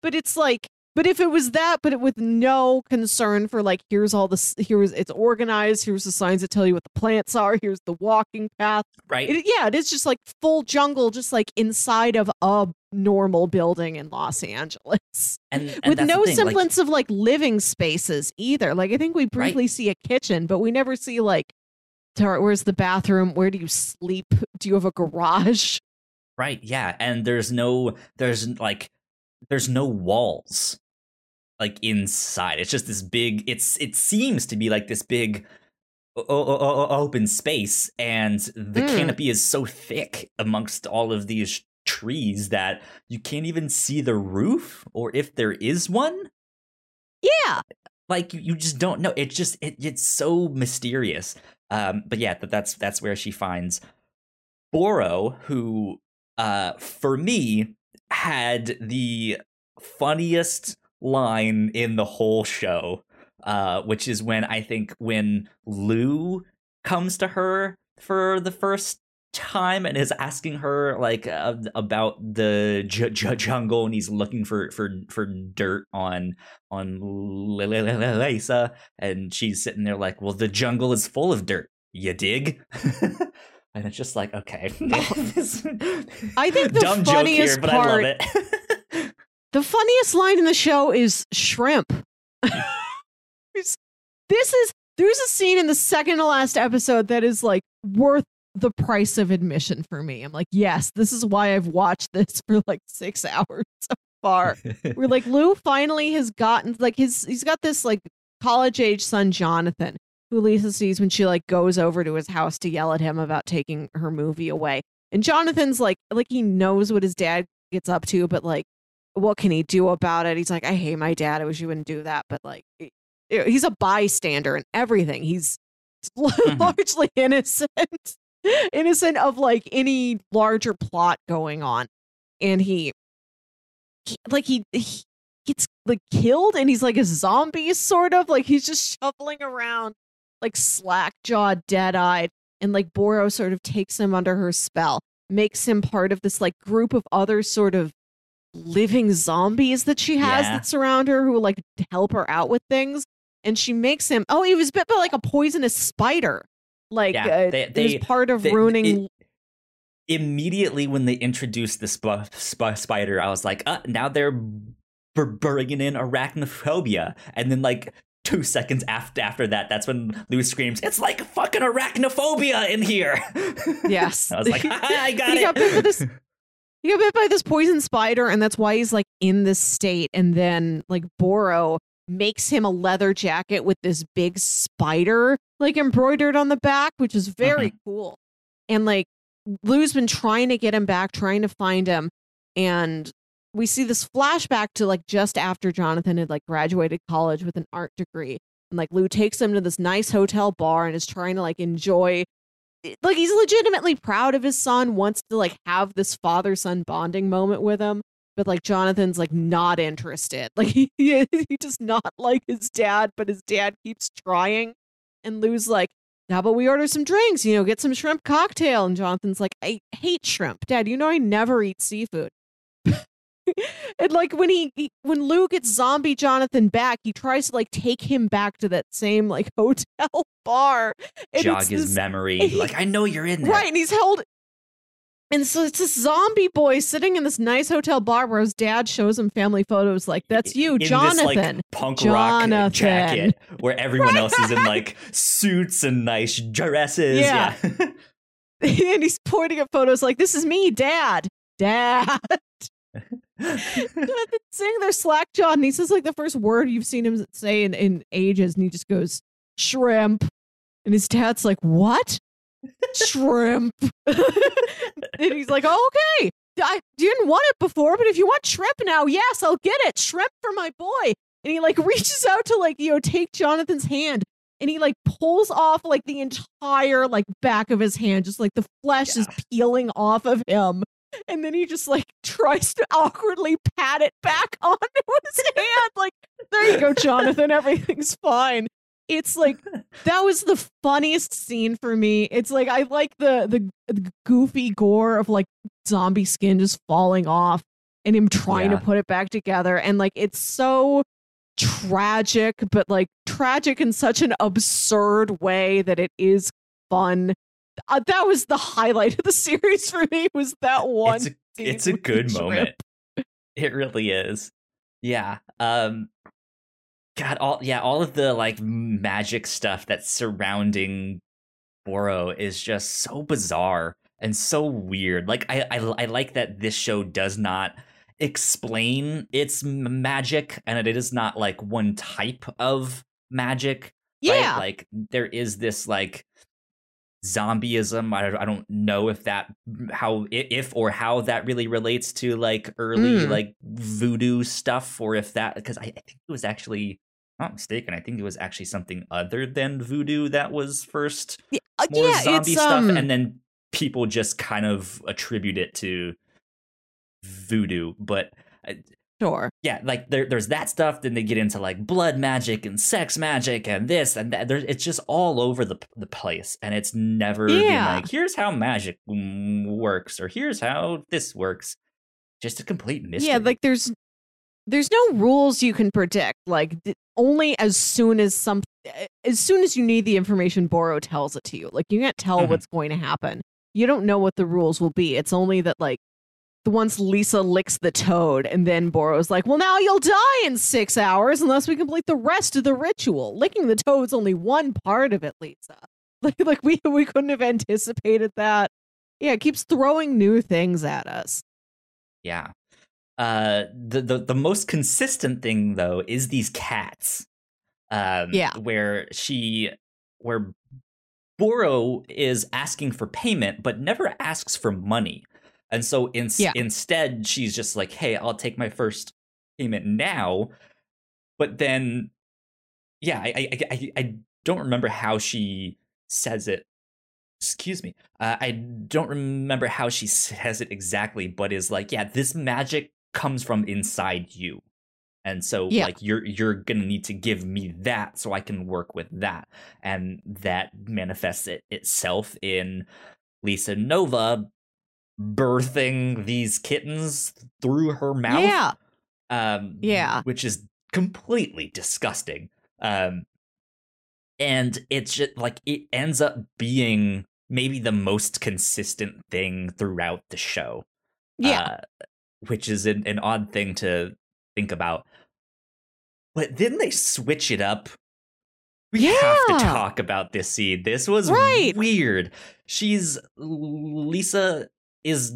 Speaker 2: But it's like but if it was that but it with no concern for like here's all this here's it's organized here's the signs that tell you what the plants are here's the walking path
Speaker 1: right
Speaker 2: it, yeah, it is just like full jungle, just like inside of a normal building in Los Angeles,
Speaker 1: and, and
Speaker 2: with no
Speaker 1: thing, like-
Speaker 2: semblance of like living spaces either. Like I think we briefly see a kitchen, but we never see like, where's the bathroom? Where do you sleep? Do you have a garage?
Speaker 1: Right, yeah, and there's no there's like there's no walls like inside. It's just this big it's it seems to be like this big o- o- o- open space and the
Speaker 2: Mm.
Speaker 1: canopy is so thick amongst all of these trees that you can't even see the roof or if there is one.
Speaker 2: Yeah,
Speaker 1: like you, you just don't know. It just it, it's so mysterious. Um, but yeah, that, that's that's where she finds Boro, who uh for me had the funniest line in the whole show, uh, which is when I think when Lou comes to her for the first time and is asking her like uh, about the j- j- jungle and he's looking for for for dirt on on Lisa and she's sitting there like well the jungle is full of dirt you dig? And it's just like okay.
Speaker 2: I think the
Speaker 1: dumb
Speaker 2: funniest
Speaker 1: joke here but
Speaker 2: part,
Speaker 1: I love it
Speaker 2: the funniest line in the show is shrimp this is there's a scene in the second to last episode that is like worth the price of admission for me. I'm like, yes, this is why I've watched this for like six hours so far. We're like, Lou finally has gotten like his he's got this like college age son Jonathan, who Lisa sees when she like goes over to his house to yell at him about taking her movie away. And Jonathan's like like he knows what his dad gets up to, but like what can he do about it? He's like, I hate my dad. I wish you wouldn't do that. But like he's a bystander and everything. He's mm-hmm. largely innocent innocent of like any larger plot going on. And he, he like he, he gets like killed and he's like a zombie sort of like he's just shuffling around like slack jawed, dead eyed. And like Boro sort of takes him under her spell, makes him part of this like group of other sort of living zombies that she has yeah. that surround her who like help her out with things. And she makes him, oh, he was bit by like a poisonous spider. Like yeah, uh, they, part of they, ruining. It,
Speaker 1: immediately when they introduced the sp- sp- spider, I was like, uh, now they're b- bringing in arachnophobia, and then like two seconds after after that, that's when Lou screams, "It's like fucking arachnophobia in here."
Speaker 2: Yes,
Speaker 1: I was like, I got he
Speaker 2: it. Got bit he got bit by this poison spider, and that's why he's like in this state. And then like Boro makes him a leather jacket with this big spider like embroidered on the back, which is very mm-hmm. cool. And like Lou's been trying to get him back, trying to find him. And we see this flashback to like just after Jonathan had like graduated college with an art degree. And like Lou takes him to this nice hotel bar and is trying to like enjoy like he's legitimately proud of his son, wants to like have this father son bonding moment with him but like Jonathan's like not interested. Like he he does not like his dad, but his dad keeps trying. And Lou's like, how about we order some drinks? You know, get some shrimp cocktail. And Jonathan's like, I hate shrimp, Dad. You know I never eat seafood. and like when he, he, when Lou gets zombie Jonathan back, he tries to like take him back to that same like hotel bar.
Speaker 1: And Jog his this, memory. He, like I know you're in there.
Speaker 2: Right, and he's held and so it's this zombie boy sitting in this nice hotel bar where his dad shows him family photos like, that's you,
Speaker 1: in
Speaker 2: Jonathan.
Speaker 1: This, like, punk Jonathan. rock jacket where everyone else is in like suits and nice dresses. Yeah. yeah.
Speaker 2: and he's pointing at photos like, this is me, dad. Dad. Sitting there slack jawed and he says like the first word you've seen him say in, in ages and he just goes, shrimp. And his dad's like, what? shrimp. and he's like, oh, okay. I didn't want it before, but if you want shrimp now, yes, I'll get it. Shrimp for my boy. And he like reaches out to like, you know, take Jonathan's hand and he like pulls off like the entire like back of his hand, just like the flesh yeah. is peeling off of him. And then he just like tries to awkwardly pat it back onto his hand. Like, there you go, Jonathan. Everything's fine it's like that was the funniest scene for me. It's like I like the, the, the goofy gore of like zombie skin just falling off and him trying yeah. to put it back together and like it's so tragic but like tragic in such an absurd way that it is fun. Uh, that was the highlight of the series for me was that one.
Speaker 1: It's a, it's a good moment. It really is. Yeah. Um God, all yeah, all of the like magic stuff that's surrounding Boro is just so bizarre and so weird. Like I, I, I like that this show does not explain its magic, and it is not like one type of magic.
Speaker 2: Yeah,
Speaker 1: right? like there is this like zombieism. I, I don't know if that how if or how that really relates to like early mm. like voodoo stuff, or if that because I, I think it was actually not mistaken, I think it was actually something other than voodoo that was first
Speaker 2: yeah, uh,
Speaker 1: more
Speaker 2: yeah,
Speaker 1: zombie
Speaker 2: it's,
Speaker 1: stuff,
Speaker 2: um,
Speaker 1: and then people just kind of attribute it to voodoo. But
Speaker 2: sure.
Speaker 1: yeah, like there, there's that stuff. Then they get into like blood magic and sex magic and this and that. There's, it's just all over the the place, and it's never been
Speaker 2: Yeah.
Speaker 1: like here's how magic mm, works or here's how this works. Just a complete mystery.
Speaker 2: Yeah, like there's there's no rules you can predict. Like only as soon as some as soon as you need the information, Boro tells it to you. Like you can't tell
Speaker 1: Mhm.
Speaker 2: what's going to happen. You don't know what the rules will be. It's only that like once Lisa licks the toad, and then Boro's like, "Well, now you'll die in six hours unless we complete the rest of the ritual." Licking the toad's only one part of it, Lisa. Like, like we we couldn't have anticipated that. Yeah, it keeps throwing new things at us.
Speaker 1: Yeah. Uh, the, the the most consistent thing though is these cats. Um,
Speaker 2: Yeah.
Speaker 1: Where she, where Boro is asking for payment, but never asks for money, and so in,
Speaker 2: Yeah.
Speaker 1: instead she's just like, "Hey, I'll take my first payment now," but then, yeah, I I I, I- don't remember how she says it. Excuse me. Uh, i don't remember how she says it exactly but is like yeah this magic comes from inside you. And so
Speaker 2: Yeah.
Speaker 1: like you're you're gonna need to give me that so i can work with that. And that manifests it itself in lisa nova birthing these kittens through her mouth
Speaker 2: Yeah.
Speaker 1: um
Speaker 2: Yeah.
Speaker 1: which is completely disgusting um and it's just like it ends up being maybe the most consistent thing throughout the show
Speaker 2: Yeah.
Speaker 1: uh, which is an, an odd thing to think about but then they switch it up we have to talk about this scene this was
Speaker 2: Right.
Speaker 1: weird she's lisa is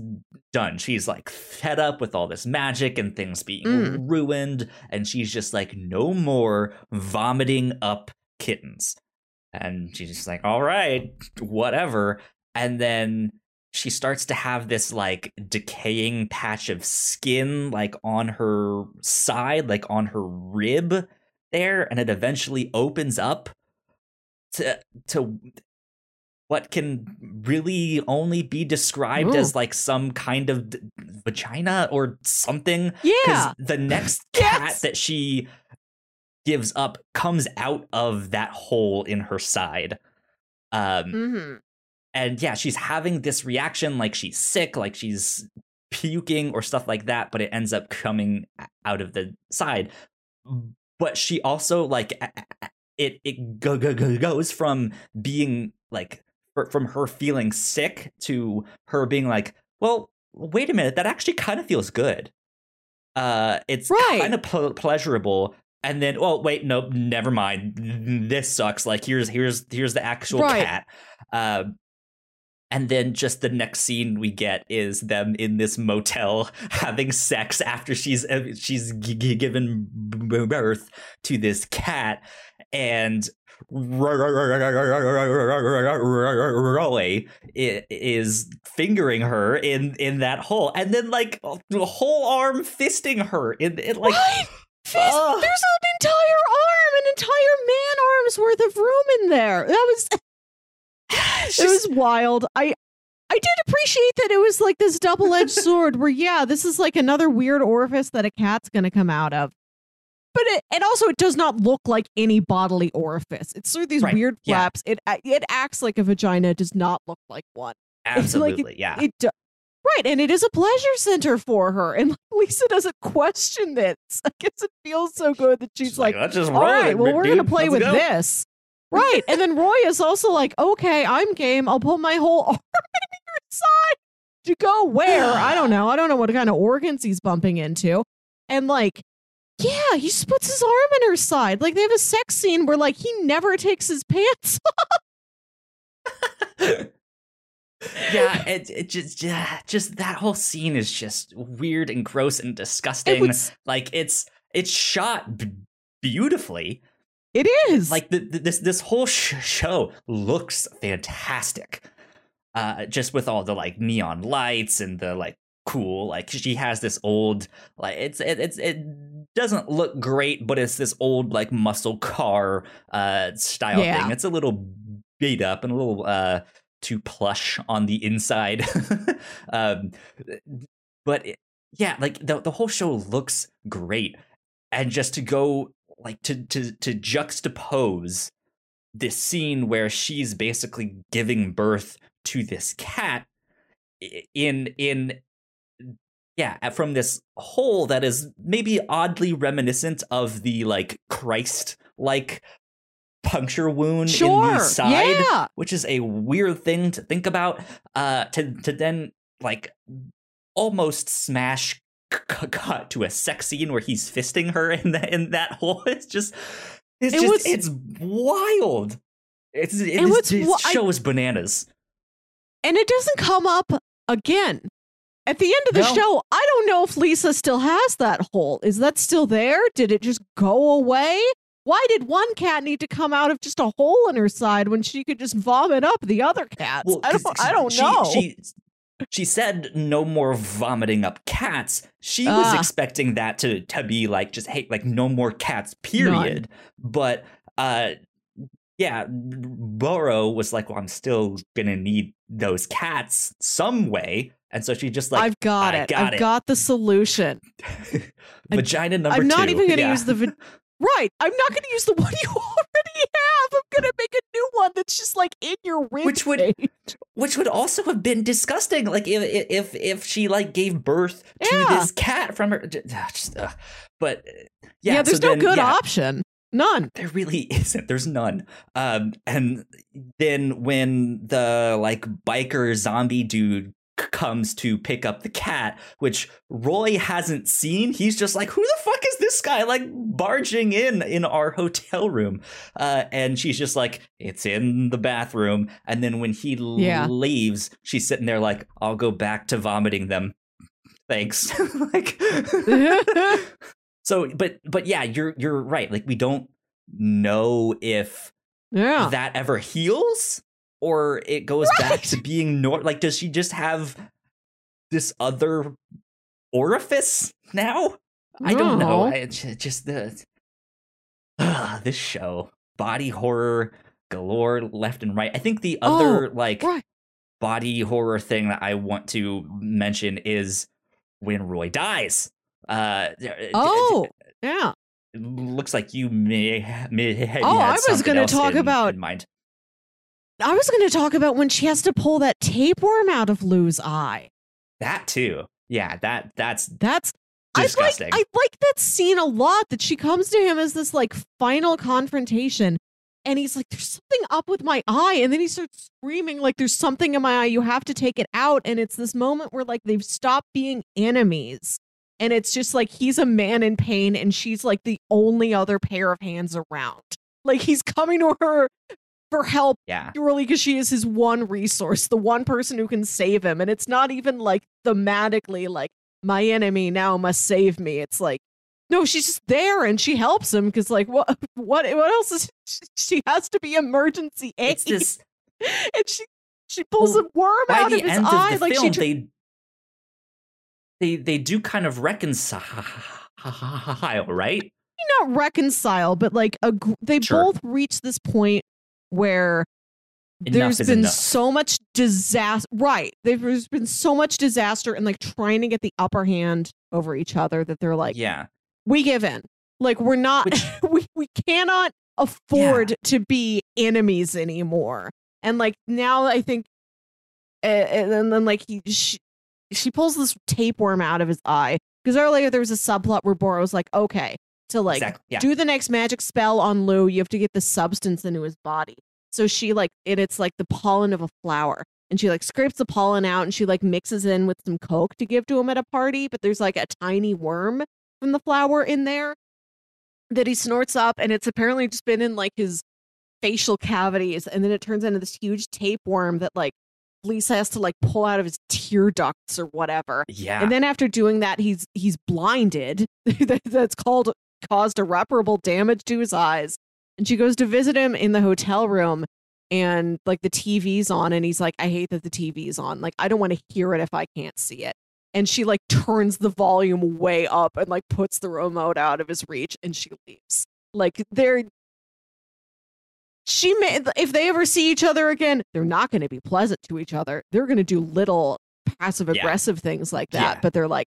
Speaker 1: done. She's like fed up with all this magic and things being
Speaker 2: Mm.
Speaker 1: ruined and she's just like no more vomiting up kittens. And she's just like all right whatever. And then she starts to have this like decaying patch of skin like on her side like on her rib there and it eventually opens up to to what can really only be described
Speaker 2: Ooh.
Speaker 1: as like some kind of d- vagina or something
Speaker 2: yeah.
Speaker 1: the next cat that she gives up comes out of that hole in her side um
Speaker 2: hmm
Speaker 1: and yeah she's having this reaction like she's sick like she's puking or stuff like that but it ends up coming out of the side but she also like it it go, go, go, goes from being like from her feeling sick to her being like well wait a minute that actually kind of feels good uh it's
Speaker 2: Right.
Speaker 1: kind of pl- pleasurable and then oh wait nope never mind this sucks like here's here's here's the actual
Speaker 2: Right.
Speaker 1: cat um and then just the next scene we get is them in this motel having sex after she's uh, she's g- g- given birth to this cat and I- is fingering her in in that hole and then like the whole arm fisting her in it like
Speaker 2: what? Fist,
Speaker 1: Ugh.
Speaker 2: there's an entire arm, an entire man arm's worth of room in there. That was it was wild. I I did appreciate that it was like this double edged sword where yeah, this is like another weird orifice that a cat's gonna come out of. But it and also it does not look like any bodily orifice. It's sort of these
Speaker 1: Right,
Speaker 2: weird
Speaker 1: yeah.
Speaker 2: flaps. It it acts like a vagina, it does not look like one.
Speaker 1: absolutely yeah
Speaker 2: It do- right, and it is a pleasure center for her. And Lisa doesn't question this. I guess it feels so good that she's,
Speaker 1: She's
Speaker 2: like,
Speaker 1: just
Speaker 2: all right,
Speaker 1: it,
Speaker 2: well, we're
Speaker 1: dude.
Speaker 2: gonna play
Speaker 1: Let's
Speaker 2: with
Speaker 1: go."
Speaker 2: this. Right. And then Roy is also like, okay, I'm game. I'll pull my whole arm into your side. To go where? I don't know. I don't know what kind of organs he's bumping into. And like, yeah, he just puts his arm in her side. Like they have a sex scene where like he never takes his pants off.
Speaker 1: yeah, it, it just yeah, just that whole scene is just weird and gross and disgusting.
Speaker 2: It was-
Speaker 1: like it's it's shot b- beautifully.
Speaker 2: It is.
Speaker 1: Like the, the- this this whole sh- show looks fantastic. Uh, just with all the like neon lights and the like cool like she has this old like it's it, it's it doesn't look great, but it's this old like muscle car uh, style
Speaker 2: Yeah.
Speaker 1: thing. It's a little beat up and a little uh, too plush on the inside. um, but it- yeah, like the the whole show looks great, and just to go like to to to juxtapose this scene where she's basically giving birth to this cat in in yeah from this hole that is maybe oddly reminiscent of the like christ like puncture wound in
Speaker 2: Sure.
Speaker 1: the side
Speaker 2: Yeah.
Speaker 1: which is a weird thing to think about uh to to then like almost smash c- cut to a sex scene where he's fisting her in that in that hole it's just it's
Speaker 2: It
Speaker 1: just
Speaker 2: was-
Speaker 1: it's wild it's it,
Speaker 2: And
Speaker 1: this,
Speaker 2: what's
Speaker 1: this
Speaker 2: wi- I-
Speaker 1: show is bananas
Speaker 2: And it doesn't come up again. At the end of the
Speaker 1: No.
Speaker 2: show, I don't know if Lisa still has that hole. Is that still there? Did it just go away? Why did one cat need to come out of just a hole in her side when she could just vomit up the other cats?
Speaker 1: Well,
Speaker 2: I don't, I don't
Speaker 1: she,
Speaker 2: know.
Speaker 1: She, she said no more vomiting up cats. She was
Speaker 2: Ah.
Speaker 1: expecting that to to be like just hey, like no more cats, period. But uh yeah, Boro was like, well, I'm still gonna need those cats some way. And so she just like
Speaker 2: I've got it.
Speaker 1: got
Speaker 2: I've
Speaker 1: it.
Speaker 2: got the solution.
Speaker 1: vagina number
Speaker 2: I'm not
Speaker 1: two.
Speaker 2: even going to
Speaker 1: Yeah.
Speaker 2: use the. Va- right. I'm not going to use the one you already have. I'm going to make a new one that's just like in your rib
Speaker 1: Which would- which would also have been disgusting like if if if she like gave birth to
Speaker 2: Yeah.
Speaker 1: this cat from her just, ugh. but uh,
Speaker 2: Yeah,
Speaker 1: yeah,
Speaker 2: there's
Speaker 1: so
Speaker 2: no
Speaker 1: then,
Speaker 2: good
Speaker 1: yeah,
Speaker 2: option. None.
Speaker 1: there really isn't there's none um and then when the like biker zombie dude comes to pick up the cat which roy hasn't seen. He's just like who the fuck is this guy like barging in in our hotel room? Uh and she's just like it's in the bathroom. And then when he
Speaker 2: Yeah.
Speaker 1: leaves she's sitting there like i'll go back to vomiting them. Thanks. Like so but but yeah you're you're right. Like we don't know if
Speaker 2: yeah.
Speaker 1: that ever heals or it goes back to being nor like does she just have this other orifice now? I don't know. I, just the uh, this show. Body horror galore left and right. I think the other like
Speaker 2: right.
Speaker 1: body horror thing that i want to mention is when roy dies. Uh
Speaker 2: Oh, yeah.
Speaker 1: looks like you may, may have
Speaker 2: Oh, I was gonna
Speaker 1: else
Speaker 2: talk
Speaker 1: in-
Speaker 2: about-
Speaker 1: in mind.
Speaker 2: I was going to talk about when she has to pull that tapeworm out of Lou's eye.
Speaker 1: That too. Yeah, that that's
Speaker 2: That's I like
Speaker 1: disgusting.
Speaker 2: I like that scene a lot that she comes to him as this like final confrontation and he's like there's something up with my eye and then he starts screaming like there's something in my eye you have to take it out and it's this moment where like they've stopped being enemies and it's just like he's a man in pain and she's like the only other pair of hands around. Like he's coming to her for help
Speaker 1: yeah.
Speaker 2: purely because she is his one resource, the one person who can save him. And it's not even like thematically like my enemy now must save me. It's like no, she's just there and she helps him because like what what what else is she has to be emergency aid
Speaker 1: It's this
Speaker 2: and she she pulls
Speaker 1: Well,
Speaker 2: a worm out of his eye
Speaker 1: of the
Speaker 2: like
Speaker 1: film
Speaker 2: she tr-
Speaker 1: they they they do kind of reconcile, right?
Speaker 2: not reconcile, but like a, they
Speaker 1: Sure.
Speaker 2: both reach this point where
Speaker 1: Enough
Speaker 2: there's been
Speaker 1: enough.
Speaker 2: so much disaster. Right, there's been so much disaster and like trying to get the upper hand over each other that they're like,
Speaker 1: yeah.
Speaker 2: we give in. Like we're not,
Speaker 1: Which-
Speaker 2: we we cannot afford to be enemies anymore. And like now, I think, uh, and then, then like he she, she pulls this tapeworm out of his eye because earlier there was a subplot where Boro was like, okay, to like
Speaker 1: exactly. Yeah.
Speaker 2: do the next magic spell on Lou, you have to get the substance into his body. So she like it, it's like the pollen of a flower. And she like scrapes the pollen out and she like mixes in with some coke to give to him at a party, but there's like a tiny worm from the flower in there that he snorts up and it's apparently just been in like his facial cavities and then it turns into this huge tapeworm that like Lisa has to like pull out of his tear ducts or whatever.
Speaker 1: yeah.
Speaker 2: And then after doing that, he's he's blinded. That- That's called caused irreparable damage to his eyes. And she goes to visit him in the hotel room, and like the TV's on, and he's like, "I hate that the TV's on. Like, I don't want to hear it if I can't see it." and she like turns the volume way up and like puts the remote out of his reach and she leaves. Like they're she may if they ever see each other again, they're not going to be pleasant to each other. They're going to do little passive aggressive yeah. things like that, yeah. but they're like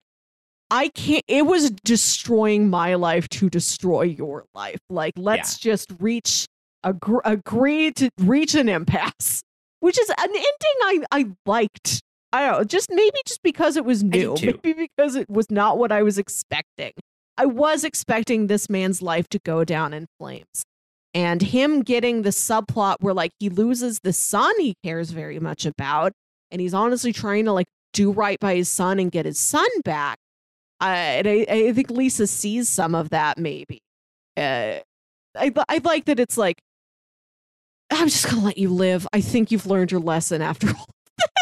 Speaker 2: I can't it was destroying my life to destroy your life. Like let's yeah. just reach ag- agree to reach an impasse, which is an ending I I liked. I don't know, just maybe just because it was new, maybe because it was not what I was expecting. I was expecting this man's life to go down in flames. And him getting the subplot where like he loses the son he cares very much about, and he's honestly trying to like do right by his son and get his son back. I I, I think Lisa sees some of that maybe. Uh, I I like that it's like I'm just gonna let you live. I think you've learned your lesson after all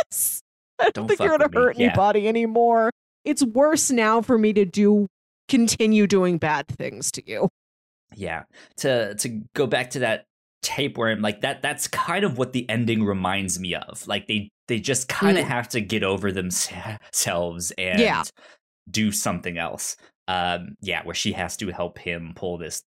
Speaker 2: this. I don't, don't think you're gonna hurt anybody anymore. It's worse now for me to do continue doing bad things to you.
Speaker 1: Yeah. To to go back to that tapeworm, like that that's kind of what the ending reminds me of. Like they they just kind of mm. have to get over themselves and yeah. Do something else. Um yeah, where she has to help him pull this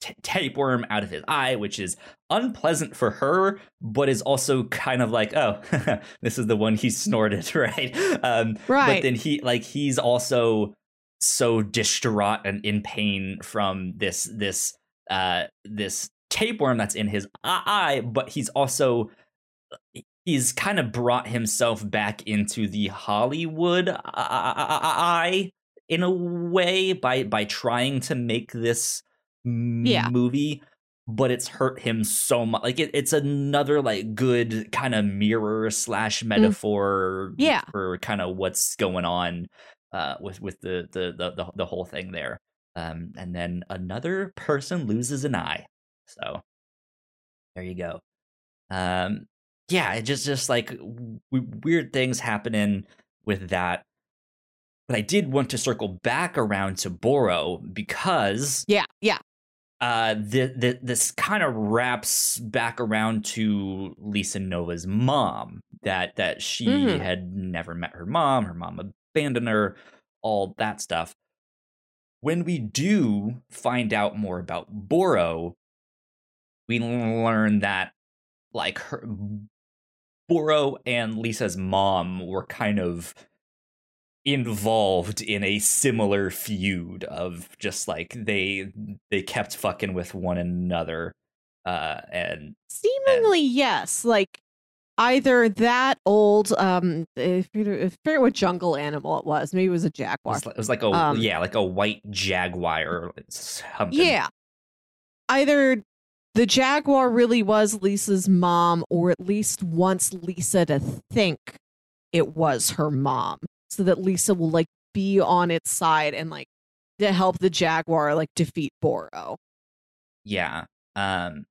Speaker 1: t- tapeworm out of his eye, which is unpleasant for her, but is also kind of like, oh, this is the one he snorted, right? Um, right. But then he, like, he's also so distraught and in pain from this, this, uh, this tapeworm that's in his eye, but he's also he's kind of brought himself back into the Hollywood eye in a way by by trying to make this yeah. movie but it's hurt him so much like it, it's another like good kind of mirror slash mm. metaphor
Speaker 2: mm. yeah
Speaker 1: for kind of what's going on uh with with the, the the the, the whole thing there um and then another person loses an eye so there you go um yeah it just just like weird things happening with that but I did want to circle back around to Boro because
Speaker 2: yeah, yeah,
Speaker 1: uh, the, the, this kind of wraps back around to Lisa Nova's mom that that she mm-hmm. had never met her mom, her mom abandoned her, all that stuff. When we do find out more about Boro, we learn that like her Boro and Lisa's mom were kind of involved in a similar feud of just like they they kept fucking with one another uh and
Speaker 2: seemingly and, yes like either that old um I forget what jungle animal it was maybe it was a jaguar
Speaker 1: it was, it was like a um, yeah like a white jaguar or something.
Speaker 2: Yeah either the jaguar really was lisa's mom or at least wants lisa to think it was her mom so that Lisa will like be on its side and like to help the Jaguar like defeat Boro.
Speaker 1: Yeah. Um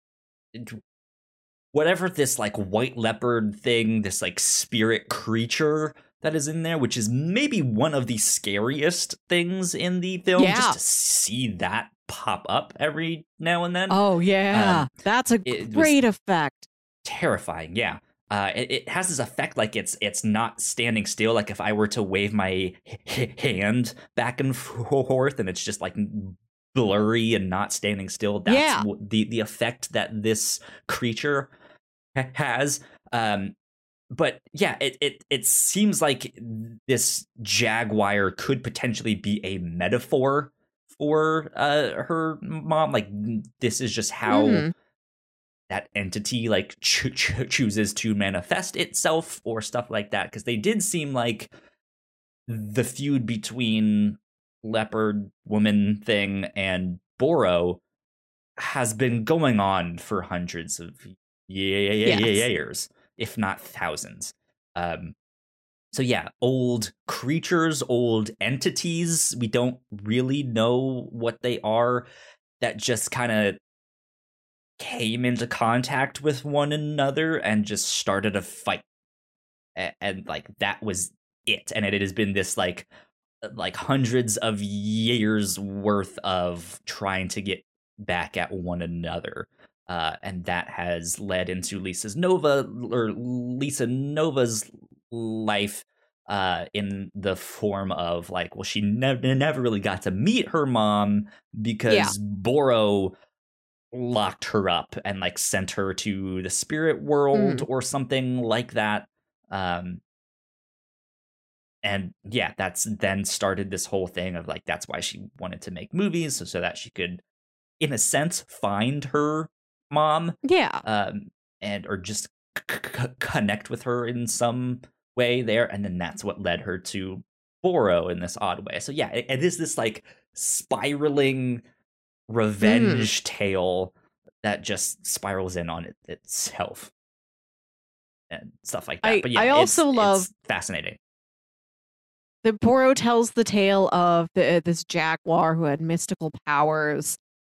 Speaker 1: whatever this like white leopard thing, this like spirit creature that is in there, which is maybe one of the scariest things in the film. Yeah. Just to see that pop up every now and then.
Speaker 2: Oh yeah, um, that's a great effect.
Speaker 1: Terrifying, yeah uh, it, it, has this effect like it's it's not standing still. Like if I were to wave my h- hand back and forth, and it's just like blurry and not standing still. That's yeah. the the effect that this creature has. Um, but yeah, it, it it seems like this jaguar could potentially be a metaphor for uh, her mom. Like this is just how. Mm that entity like cho- cho- chooses to manifest itself or stuff like that because they did seem like the feud between leopard woman thing and Boro has been going on for hundreds of years, if not thousands. Um, so yeah, old creatures, old entities. We don't really know what they are. That just kind of came into contact with one another and just started a fight and, and like that was it and it has been this like like hundreds of years worth of trying to get back at one another uh, and that has led into lisa's nova or lisa nova's life uh, in the form of like, well, she never never really got to meet her mom because yeah. Boro locked her up and like sent her to the spirit world mm. or something like that. Um, and yeah, that's then started this whole thing of like that's why she wanted to make movies so, so that she could, in a sense, find her mom.
Speaker 2: Yeah.
Speaker 1: Um, and or just c- c- connect with her in some way there, and then that's what led her to Boro in this odd way. So yeah, it, it is this like spiraling revenge mm. tale that just spirals in on it itself and stuff like that.
Speaker 2: I,
Speaker 1: but yeah,
Speaker 2: I also
Speaker 1: it's,
Speaker 2: love
Speaker 1: it's fascinating.
Speaker 2: The Boro tells the tale of the, uh, this jaguar who had mystical powers,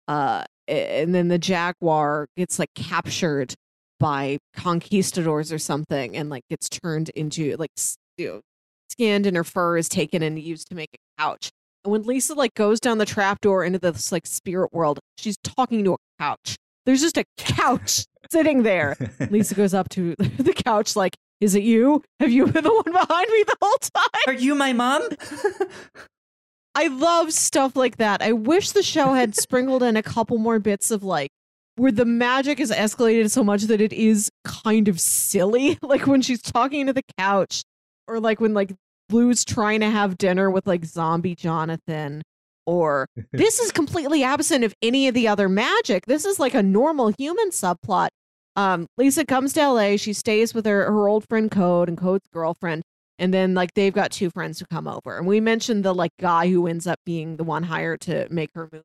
Speaker 2: uh, and then the jaguar gets like captured by conquistadors or something, and like gets turned into like you know, skinned, and her fur is taken and used to make a couch. And when Lisa like goes down the trapdoor into this like spirit world, she's talking to a couch. There's just a couch sitting there. Lisa goes up to the couch like, "Is it you? Have you been the one behind me the whole time?
Speaker 1: Are you my mom?"
Speaker 2: I love stuff like that. I wish the show had sprinkled in a couple more bits of like where the magic is escalated so much that it is kind of silly. Like when she's talking to the couch, or like when like Blue's trying to have dinner with like zombie Jonathan, or this is completely absent of any of the other magic. This is like a normal human subplot. Um, Lisa comes to LA. She stays with her her old friend Code and Code's girlfriend, and then like they've got two friends who come over. And we mentioned the like guy who ends up being the one hired to make her move.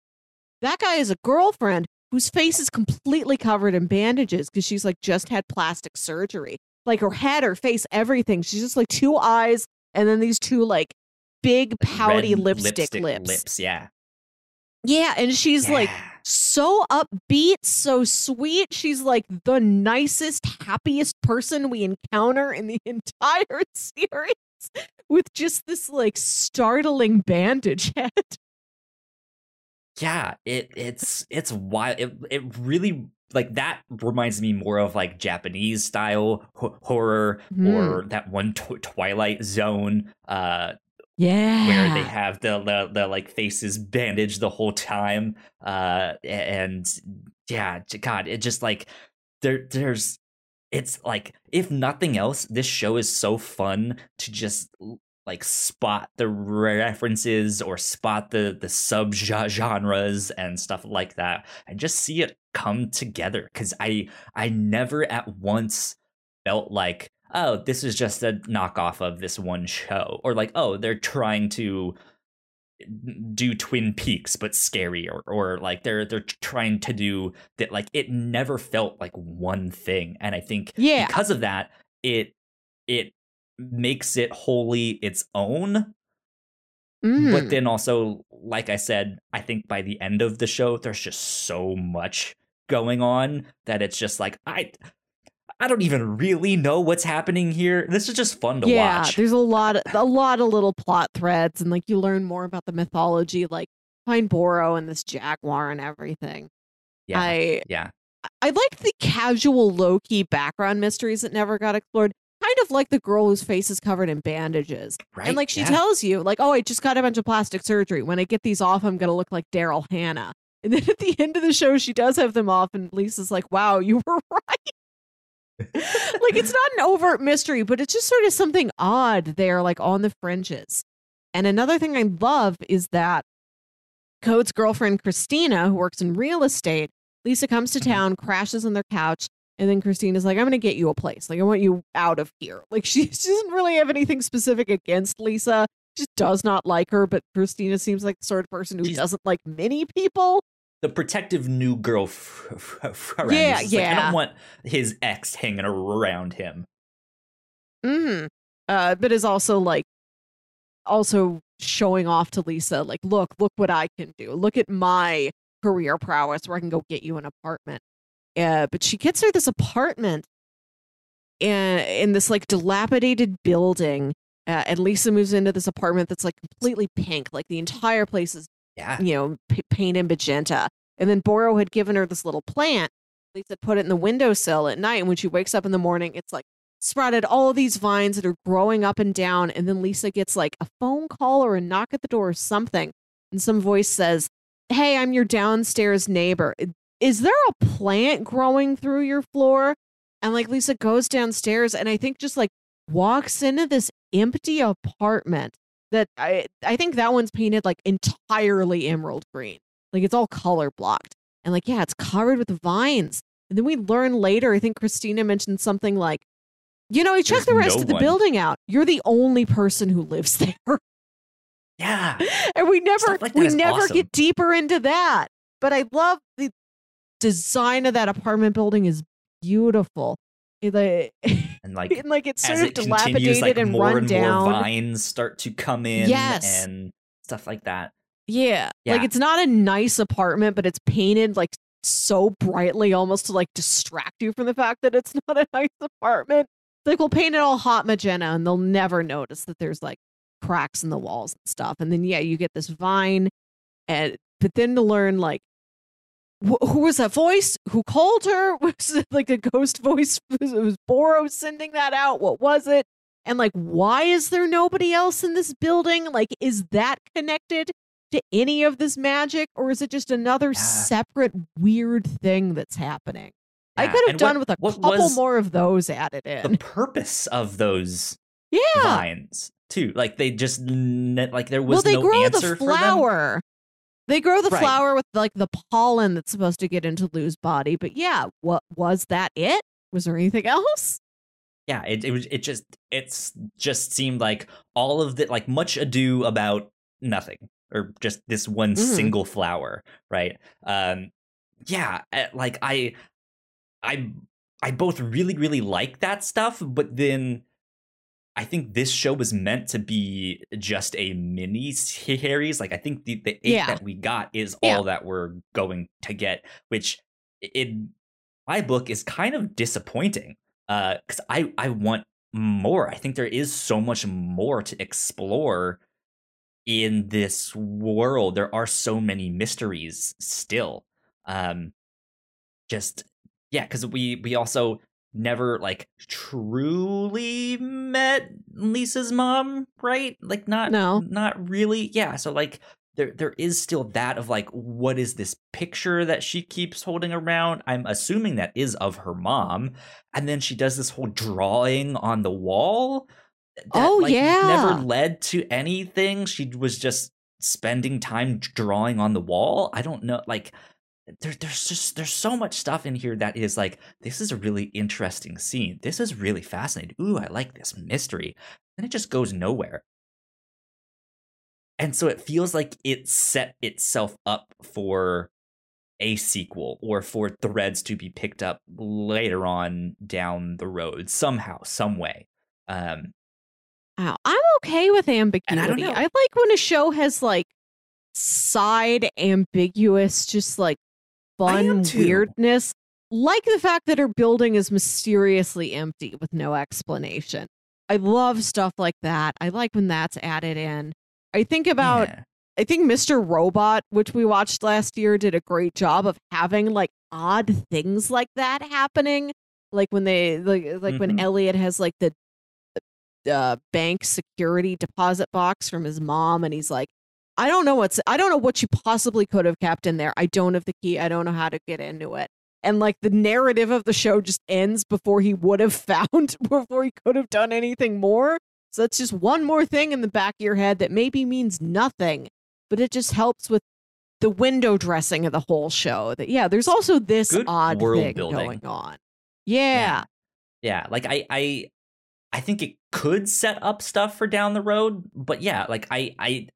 Speaker 2: That guy is a girlfriend whose face is completely covered in bandages because she's like just had plastic surgery. Like her head, her face, everything. She's just like two eyes and then these two like big pouty lipstick, lipstick, lips.
Speaker 1: Lips, yeah.
Speaker 2: Yeah, and she's yeah. like so upbeat, so sweet. She's like the nicest, happiest person we encounter in the entire series with just this like startling bandage head.
Speaker 1: Yeah, it it's it's wild. It it really like that reminds me more of like Japanese style ho- horror mm. or that one tw- Twilight Zone uh
Speaker 2: yeah
Speaker 1: where they have the, the the like faces bandaged the whole time uh and yeah god it just like there there's it's like if nothing else this show is so fun to just like spot the references or spot the the sub genres and stuff like that and just see it come together cuz i i never at once felt like oh, this is just a knockoff of this one show, or like, oh, they're trying to mm, do Twin Peaks but scary, or or like they're they're trying to do that. Like it never felt like one thing, and I think
Speaker 2: yeah.
Speaker 1: because of that, it it makes it wholly its own. Mm. But then also, like I said, I think by the end of the show, there's just so much going on that it's just like I I don't even really know what's happening here. This is just fun to
Speaker 2: yeah,
Speaker 1: watch.
Speaker 2: there's a lot, of, a lot of little plot threads, and like you learn more about the mythology, like Pine Boro and this jaguar and everything.
Speaker 1: Yeah,
Speaker 2: I
Speaker 1: yeah,
Speaker 2: I like the casual, low key background mysteries that never got explored. Kind of like the girl whose face is covered in bandages,
Speaker 1: right?
Speaker 2: And like she
Speaker 1: yeah.
Speaker 2: tells you, like, "Oh, I just got a bunch of plastic surgery. When I get these off, I'm gonna look like Daryl Hannah." And then at the end of the show, she does have them off, and Lisa's like, "Wow, you were right." like it's not an overt mystery, but it's just sort of something odd there, like on the fringes. And another thing I love is that Code's girlfriend, Christina, who works in real estate, Lisa comes to mm-hmm. town, crashes on their couch, and then Christina's like, I'm going to get you a place. Like, I want you out of here. Like, she, she doesn't really have anything specific against Lisa. She just does not like her, but Christina seems like the sort of person who She's, doesn't like many people
Speaker 1: the protective new girl friend.
Speaker 2: Yeah, yeah.
Speaker 1: Like, I don't want his ex hanging around him.
Speaker 2: Mm-hmm. Uh, but is also like, also showing off to Lisa, like, look, look what I can do. Look at my career prowess, where I can go get you an apartment. Uh, but she gets her this apartment in in this like dilapidated building. Uh, and Lisa moves into this apartment that's like completely pink. Like the entire place is
Speaker 1: yeah.
Speaker 2: you know, p- paint and magenta. And then Boro had given her this little plant. Lisa put it in the windowsill at night. And when she wakes up in the morning, it's like sprouted all of these vines that are growing up and down. And then Lisa gets like a phone call or a knock at the door or something. And some voice says, Hey, I'm your downstairs neighbor. Is there a plant growing through your floor? And like Lisa goes downstairs and I think just like walks into this empty apartment that I I think that one's painted like entirely emerald green. Like it's all color blocked. And like, yeah, it's covered with vines. And then we learn later, I think Christina mentioned something like, you know, he checked the rest no of the one. building out. You're the only person who lives there.
Speaker 1: Yeah.
Speaker 2: And we never like we never awesome. get deeper into that. But I love the design of that apartment building is beautiful. It, and like, and like it's sort of it dilapidated like, and
Speaker 1: more
Speaker 2: run
Speaker 1: and
Speaker 2: down.
Speaker 1: More vines start to come in, yes, and stuff like that.
Speaker 2: Yeah. yeah, like it's not a nice apartment, but it's painted like so brightly, almost to like distract you from the fact that it's not a nice apartment. Like we'll paint it all hot magenta, and they'll never notice that there's like cracks in the walls and stuff. And then yeah, you get this vine, and but then to learn like who was that voice? Who called her? Was it like a ghost voice? Was it was Boro sending that out? What was it? And like, why is there nobody else in this building? Like, is that connected to any of this magic, or is it just another yeah. separate weird thing that's happening? Yeah. I could have and done what, with a couple more of those added in.
Speaker 1: The purpose of those
Speaker 2: yeah.
Speaker 1: vines too, like they just like there was
Speaker 2: well, they
Speaker 1: no
Speaker 2: grow
Speaker 1: answer
Speaker 2: the flower. They grow the right. flower with like the pollen that's supposed to get into Lou's body. But yeah, what was that it? Was there anything else?
Speaker 1: Yeah, it it was it just it's just seemed like all of the like much ado about nothing or just this one mm. single flower, right? Um yeah, eh, like I I I both really really like that stuff, but then I think this show was meant to be just a mini series. Like I think the, the eight yeah. that we got is yeah. all that we're going to get, which in my book is kind of disappointing. Uh, because I I want more. I think there is so much more to explore in this world. There are so many mysteries still. Um, just yeah, because we we also never like truly met Lisa's mom, right? Like not
Speaker 2: no.
Speaker 1: not really. Yeah, so like there there is still that of like what is this picture that she keeps holding around? I'm assuming that is of her mom. And then she does this whole drawing on the wall. That,
Speaker 2: oh
Speaker 1: like,
Speaker 2: yeah.
Speaker 1: Never led to anything. She was just spending time drawing on the wall. I don't know like there, there's just there's so much stuff in here that is like this is a really interesting scene. This is really fascinating. Ooh i like this mystery. And it just goes nowhere. And so it feels like it set itself up for a sequel or for threads to be picked up later on down the road somehow some way. Um
Speaker 2: wow i'm okay with ambiguity. I, I like when a show has like side ambiguous just like fun weirdness, like the fact that her building is mysteriously empty with no explanation. I love stuff like that. I like when that's added in. I think about yeah. I think Mr. Robot, which we watched last year, did a great job of having like odd things like that happening. Like when they like like mm-hmm. when Elliot has like the uh, bank security deposit box from his mom, and he's like, I don't know what's I don't know what you possibly could have kept in there. I don't have the key. I don't know how to get into it. And like the narrative of the show just ends before he would have found before he could have done anything more. So that's just one more thing in the back of your head that maybe means nothing, but it just helps with the window dressing of the whole show. That yeah, there's also this Good odd thing building. going on. Yeah.
Speaker 1: yeah. Yeah, like I I I think it could set up stuff for down the road, but yeah, like I I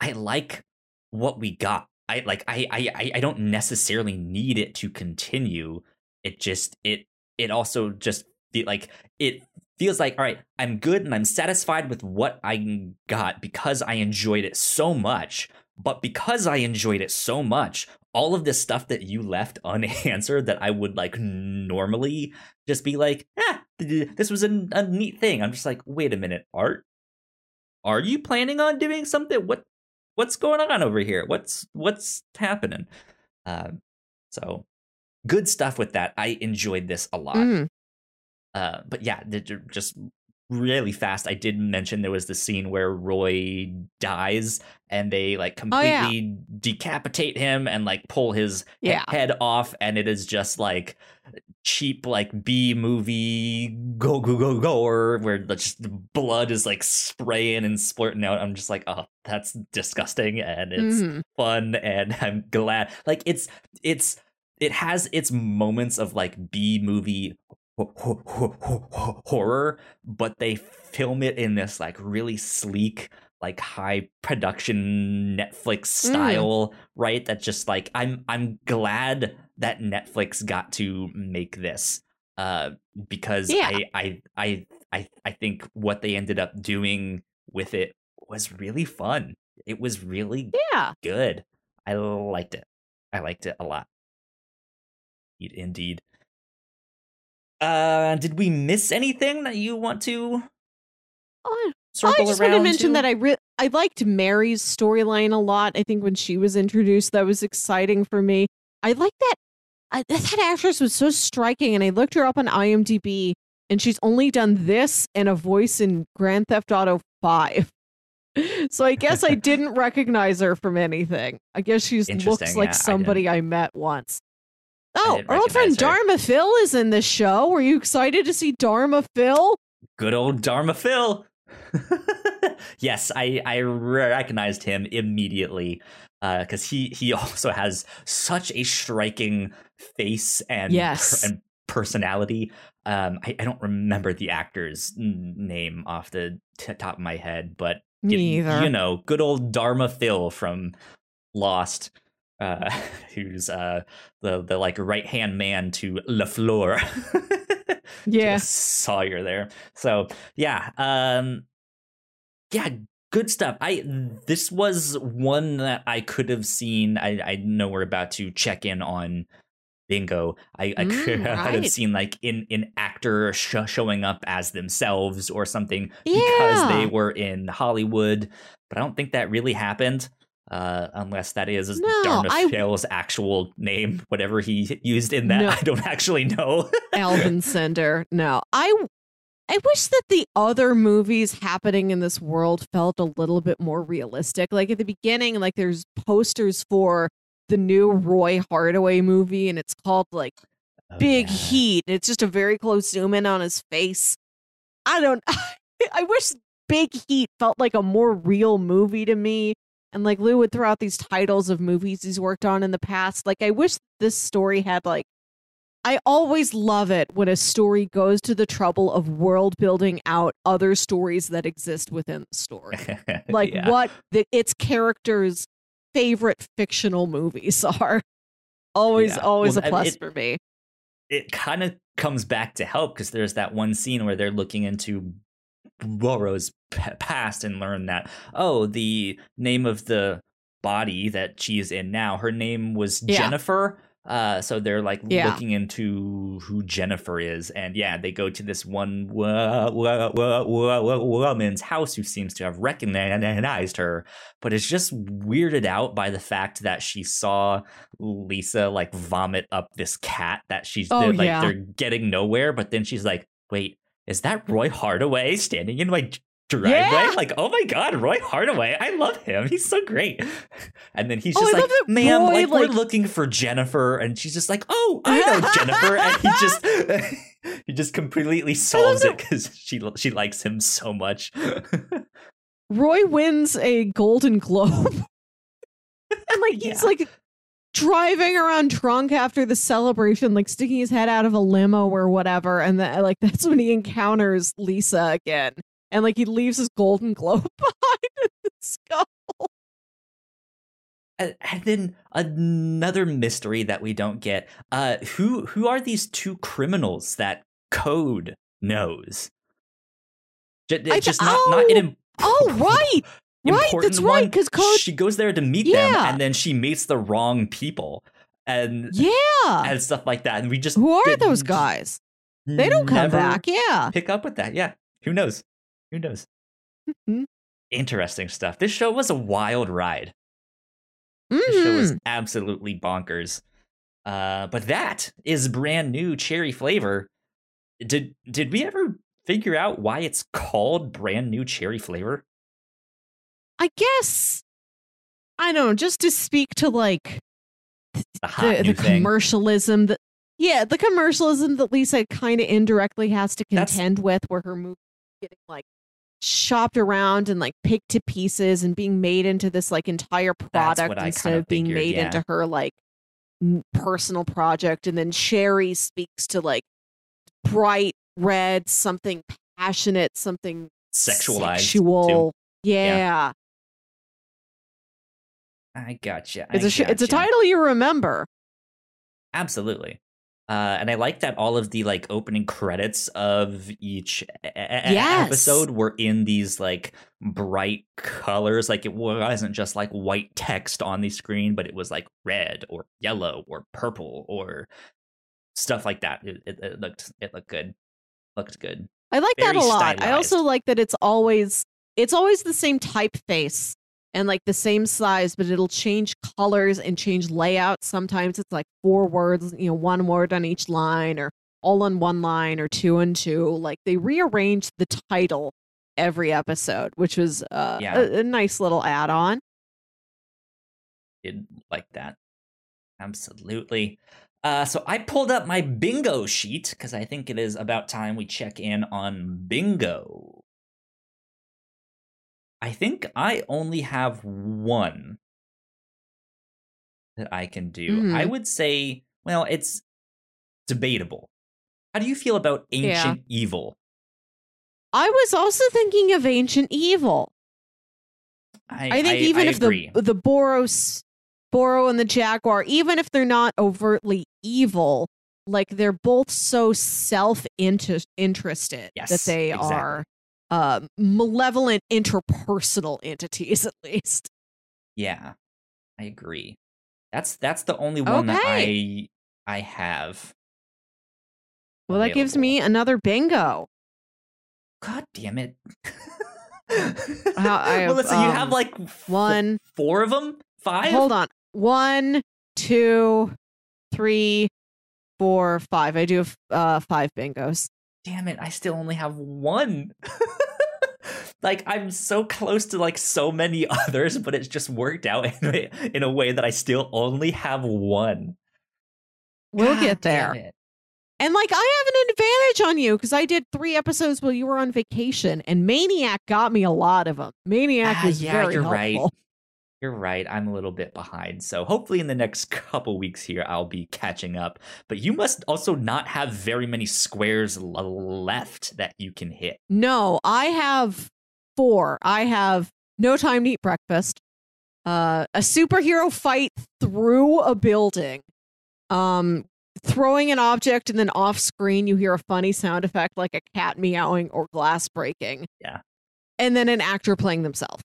Speaker 1: I like what we got. I like I I I don't necessarily need it to continue. It just it it also just like it feels like all right, I'm good and I'm satisfied with what I got because I enjoyed it so much. But because I enjoyed it so much, all of this stuff that you left unanswered that I would like normally just be like, ah, this was a, a neat thing. I'm just like, wait a minute, art. Are you planning on doing something? What what's going on over here? What's what's happening? Uh, so good stuff with that. I enjoyed this a lot. Mm. Uh, but yeah, just really fast. I did mention there was the scene where Roy dies and they like completely oh, yeah. decapitate him and like pull his yeah. head off, and it is just like cheap like B movie go go go go or where the just the blood is like spraying and splurting out. I'm just like, oh, that's disgusting and it's mm-hmm. fun and I'm glad. Like it's it's it has its moments of like B movie horror, but they film it in this like really sleek, like high production Netflix mm. style, mm. right? That's just like I'm I'm glad that Netflix got to make this. Uh because yeah. I, I I I I think what they ended up doing with it was really fun. It was really
Speaker 2: yeah.
Speaker 1: good. I liked it. I liked it a lot. Indeed. Uh, did we miss anything that you want to
Speaker 2: uh, circle I just want to mention that I re- I liked Mary's storyline a lot. I think when she was introduced, that was exciting for me. I like that. I, that actress was so striking, and I looked her up on IMDb, and she's only done this and a voice in Grand Theft Auto Five. So I guess I didn't recognize her from anything. I guess she looks like yeah, somebody I, I met once. Oh, our old friend her. Dharma Phil is in this show. Were you excited to see Dharma Phil?
Speaker 1: Good old Dharma Phil. yes, I I recognized him immediately because uh, he he also has such a striking face and
Speaker 2: yes.
Speaker 1: per, and personality. Um, I, I, don't remember the actor's name off the t- top of my head, but
Speaker 2: Me
Speaker 1: you know, good old Dharma Phil from Lost uh, who's uh, the the like right hand man to Lafleur.
Speaker 2: Yeah,
Speaker 1: Sawyer there. So yeah, um, yeah, good stuff. I this was one that I could have seen. I I know we're about to check in on bingo. I, I mm, could right. have seen like in an actor sh- showing up as themselves or something
Speaker 2: yeah.
Speaker 1: because they were in Hollywood, but I don't think that really happened uh, unless that is no, Dharma I... actual name, whatever he used in that. No. I don't actually know.
Speaker 2: Alvin Sender. No, I I wish that the other movies happening in this world felt a little bit more realistic. Like at the beginning, like there's posters for the new Roy Hardaway movie, and it's called like oh, Big yeah. Heat. It's just a very close zoom in on his face. I don't. I wish Big Heat felt like a more real movie to me and like Lou would throw out these titles of movies he's worked on in the past. Like I wish this story had like I always love it when a story goes to the trouble of world building out other stories that exist within the story. like yeah. what the, its characters' favorite fictional movies are. Always, yeah. always well, a plus it, for me.
Speaker 1: It kind of comes back to help because there's that one scene where they're looking into Boro's past and learn that oh the name of the body that she is in now her name was yeah. Jennifer uh, so they're like yeah. looking into who Jennifer is, and yeah, they go to this one woman's house who seems to have recognized her, but is just weirded out by the fact that she saw Lisa like vomit up this cat that she's oh, like yeah. they're getting nowhere, but then she's like, wait, is that Roy Hardaway standing in my driveway? Yeah. Like, oh my god, Roy Hardaway. I love him. He's so great. And then he's oh, just oh, like, ma'am, Roy, like, like, we're looking for Jennifer. And she's just like, oh, I know Jennifer. And he just he just completely solves it because she she likes him so much.
Speaker 2: Roy wins a Golden Globe. and like he's yeah. like driving around drunk after the celebration, like sticking his head out of a limo or whatever. And then, like, that's when he encounters Lisa again. And, like, he leaves his golden globe behind in the skull.
Speaker 1: And, and then another mystery that we don't get. Uh, who who are these two criminals that Code knows? J- just not oh, not an
Speaker 2: oh right right, that's right. Because Code,
Speaker 1: she goes there to meet yeah. them, and then she meets the wrong people, and
Speaker 2: yeah,
Speaker 1: and stuff like that. And we just
Speaker 2: who are those guys? They don't come back. Yeah,
Speaker 1: pick up with that. Yeah, who knows? Who knows? Mm-hmm. Interesting stuff. This show was a wild ride. Mm-hmm. This show was mm-hmm. absolutely bonkers. Uh, but that is brand new cherry flavor. did did we ever figure out why it's called brand new cherry flavor?
Speaker 2: I guess I don't know, just to speak to like
Speaker 1: The,
Speaker 2: the, the commercialism that yeah, the commercialism that Lisa kind of indirectly has to contend That's, with, where her movie getting like shopped around and like picked to pieces and being made into this like entire product instead of being figured, made yeah. into her like personal project. And then Sherry speaks to like bright red, something passionate, something
Speaker 1: sexualized,
Speaker 2: sexual. Yeah. yeah.
Speaker 1: I gotcha.
Speaker 2: It's a
Speaker 1: sh-
Speaker 2: it's a title you remember.
Speaker 1: Absolutely. Uh, and I like that all of the like opening credits of each a-
Speaker 2: yes.
Speaker 1: episode were in these like bright colors. Like it wasn't just like white text on the screen, but it was like red or yellow or purple or stuff like that. It, it, it looked it looked good. Looked good.
Speaker 2: I like Very that a lot. Stylized. I also like that it's always it's always the same typeface and like the same size, but it'll change colors and change layouts. Sometimes it's like four words, you know, one word on each line or all on one line or two and two. Like they rearranged the title every episode, which was uh, yeah. a, a nice little add on.
Speaker 1: Did like that. Absolutely. Uh, so I pulled up my bingo sheet because I think it is about time we check in on bingo. I think I only have one that I can do. Mm-hmm. I would say, well, it's debatable. How do you feel about Ancient yeah. Evil?
Speaker 2: I was also thinking of Ancient Evil.
Speaker 1: I,
Speaker 2: I think
Speaker 1: I,
Speaker 2: even
Speaker 1: I
Speaker 2: if
Speaker 1: agree.
Speaker 2: the the Boros Boro and the Jaguar, even if they're not overtly evil, like they're both so self interested
Speaker 1: yes,
Speaker 2: that they
Speaker 1: exactly.
Speaker 2: are uh, malevolent interpersonal entities, at least.
Speaker 1: Yeah, I agree. That's that's the only one okay. that I I have.
Speaker 2: Well, available. that gives me another bingo.
Speaker 1: God damn it!
Speaker 2: I,
Speaker 1: well, listen, um, you have um, like f-
Speaker 2: one,
Speaker 1: four of them, five.
Speaker 2: Hold on, one, two, three, four, five. I do have uh, five bingos
Speaker 1: damn it, I still only have one. like I'm so close to like so many others, but it's just worked out in a, in a way that I still only have one.
Speaker 2: We'll God get there. And like I have an advantage on you because I did three episodes while you were on vacation, and Maniac got me a lot of them. Maniac ah, was
Speaker 1: yeah,
Speaker 2: very helpful.
Speaker 1: right. You're right. I'm a little bit behind. So hopefully in the next couple weeks here, I'll be catching up. But you must also not have very many squares left that you can hit.
Speaker 2: No, I have four. I have no time to eat breakfast, uh, a superhero fight through a building, um, throwing an object, and then off screen you hear a funny sound effect like a cat meowing or glass breaking.
Speaker 1: Yeah.
Speaker 2: And then an actor playing themselves.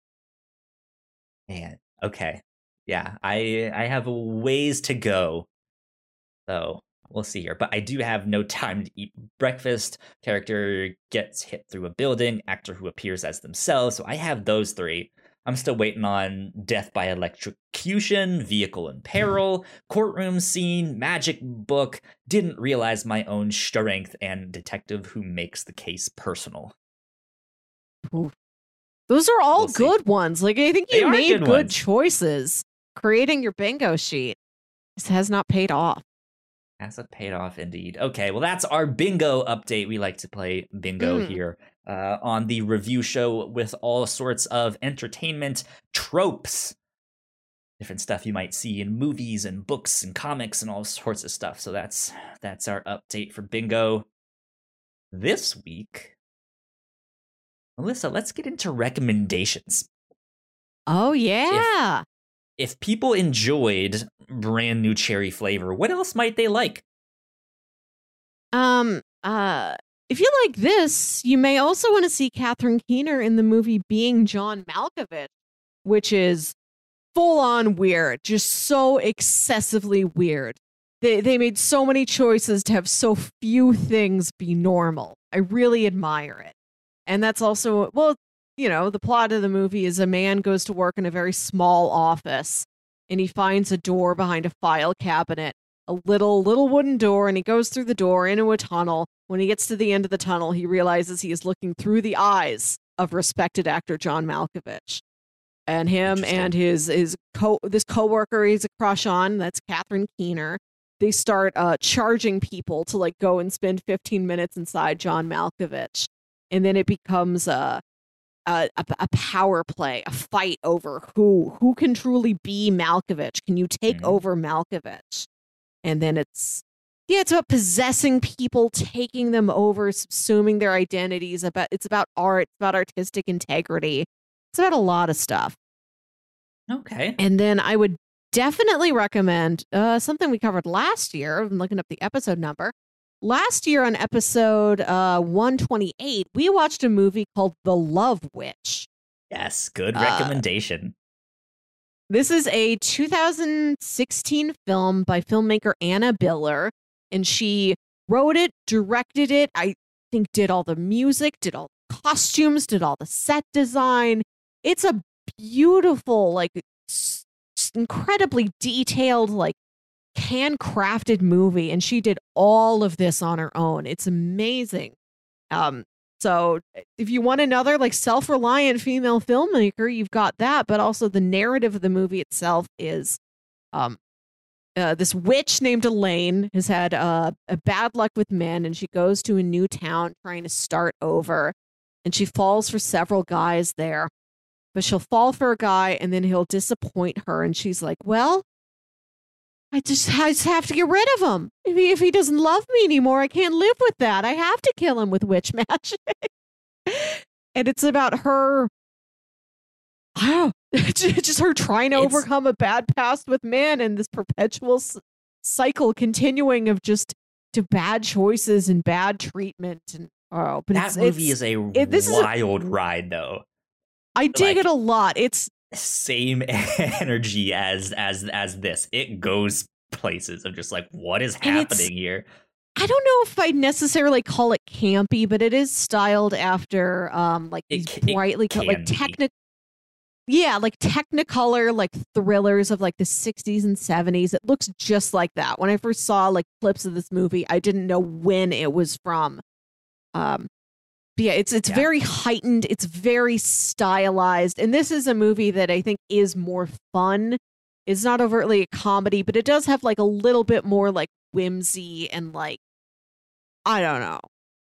Speaker 1: Man, okay. Yeah, I I have a ways to go. So we'll see here. But I do have no time to eat breakfast. Character gets hit through a building, actor who appears as themselves. So I have those three. I'm still waiting on death by electrocution, vehicle in mm-hmm. peril, courtroom scene, magic book, didn't realize my own strength, and detective who makes the case personal.
Speaker 2: Oof. Those are all we'll good ones. Like I think you made good, good choices. Creating your bingo sheet this has not paid off.
Speaker 1: Hasn't paid off indeed. Okay, well that's our bingo update. We like to play bingo mm. here uh, on the review show with all sorts of entertainment tropes, different stuff you might see in movies and books and comics and all sorts of stuff. So that's that's our update for bingo. This week Melissa, let's get into recommendations.
Speaker 2: Oh, yeah.
Speaker 1: If, if people enjoyed brand new cherry flavor, what else might they like?
Speaker 2: Um, uh, if you like this, you may also want to see Catherine Keener in the movie Being John Malkovich, which is full on weird, just so excessively weird. They they made so many choices to have so few things be normal. I really admire it. And that's also, well, you know, the plot of the movie is a man goes to work in a very small office and he finds a door behind a file cabinet a little little wooden door and he goes through the door into a tunnel. When he gets to the end of the tunnel, he realizes he is looking through the eyes of respected actor John Malkovich. And him and his his co this coworker he's a crush on, that's Catherine Keener. They start uh, charging people to like go and spend 15 minutes inside John Malkovich. And then it becomes a a, a, a, power play, a fight over who who can truly be Malkovich. Can you take mm-hmm. over Malkovich? And then it's yeah, it's about possessing people, taking them over, subsuming their identities. About it's about art, it's about artistic integrity. It's about a lot of stuff.
Speaker 1: Okay.
Speaker 2: And then I would definitely recommend uh, something we covered last year. I'm looking up the episode number. Last year on episode uh, 128, we watched a movie called The Love Witch.
Speaker 1: Yes, good uh, recommendation.
Speaker 2: Uh, this is a 2016 film by filmmaker Anna Biller, and she wrote it, directed it, I think did all the music, did all the costumes, did all the set design. It's a beautiful, like, incredibly detailed, like handcrafted movie and she did all of this on her own it's amazing um so if you want another like self-reliant female filmmaker you've got that but also the narrative of the movie itself is um uh, this witch named Elaine has had uh, a bad luck with men, and she goes to a new town trying to start over. And she falls for several guys there, but she'll fall for a guy, and then he'll disappoint her. And she's like, "Well, I just, I just have to get rid of him. If he, if he doesn't love me anymore, I can't live with that. I have to kill him with witch magic. and it's about her. Wow, just her trying to it's, overcome a bad past with men and this perpetual s- cycle continuing of just to bad choices and bad treatment and oh, but
Speaker 1: that movie is a it, this wild is a, ride though.
Speaker 2: I dig like, it a lot. It's
Speaker 1: same energy as as as this. It goes places of just like what is happening here.
Speaker 2: I don't know if I'd necessarily call it campy, but it is styled after um like these it, brightly it like technical yeah, like technicolor, like thrillers of like the 60s and 70s. It looks just like that. When I first saw like clips of this movie, I didn't know when it was from. Um, yeah, it's it's yeah. very heightened. It's very stylized, and this is a movie that I think is more fun. It's not overtly a comedy, but it does have like a little bit more like whimsy and like I don't know.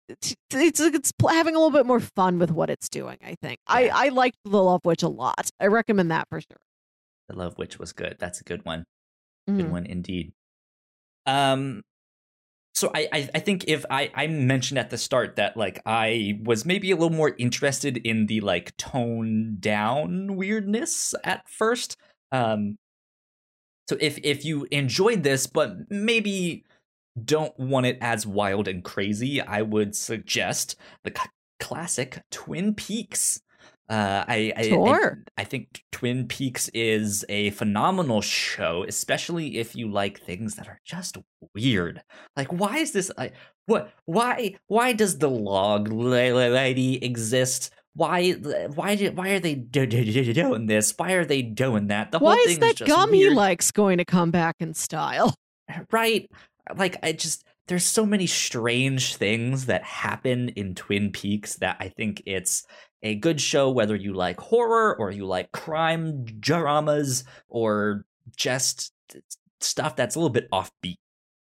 Speaker 2: It's it's, it's having a little bit more fun with what it's doing. I think yeah. I I liked The Love Witch a lot. I recommend that for sure.
Speaker 1: The Love Witch was good. That's a good one. Good mm-hmm. one indeed. Um, so I, I, I think if I I mentioned at the start that like I was maybe a little more interested in the like tone down weirdness at first. Um so if if you enjoyed this but maybe don't want it as wild and crazy, I would suggest the c- classic Twin Peaks. Uh, I,
Speaker 2: sure.
Speaker 1: I, I, think Twin Peaks is a phenomenal show, especially if you like things that are just weird. Like, why is this? Like, what? Why? Why does the log lady exist? Why? Why did? Why are they doing this? Why are they doing that?
Speaker 2: The whole why is that is gum weird. he likes going to come back in style?
Speaker 1: Right. Like, I just there's so many strange things that happen in Twin Peaks that I think it's a good show whether you like horror or you like crime dramas or just stuff that's a little bit offbeat,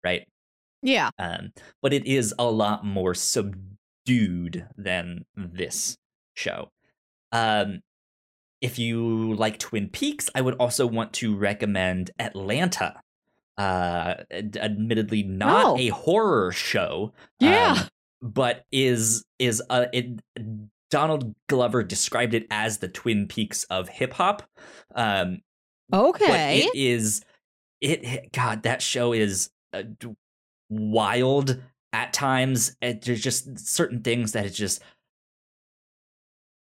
Speaker 1: right?
Speaker 2: Yeah.
Speaker 1: Um, but it is a lot more subdued than this show. Um, if you like Twin Peaks, I would also want to recommend Atlanta. Uh, admittedly, not oh. a horror show.
Speaker 2: Yeah. Um,
Speaker 1: but is is a it Donald Glover described it as the Twin Peaks of hip hop. Um,
Speaker 2: okay,
Speaker 1: it is. It God, that show is uh, wild at times. It, there's just certain things that is just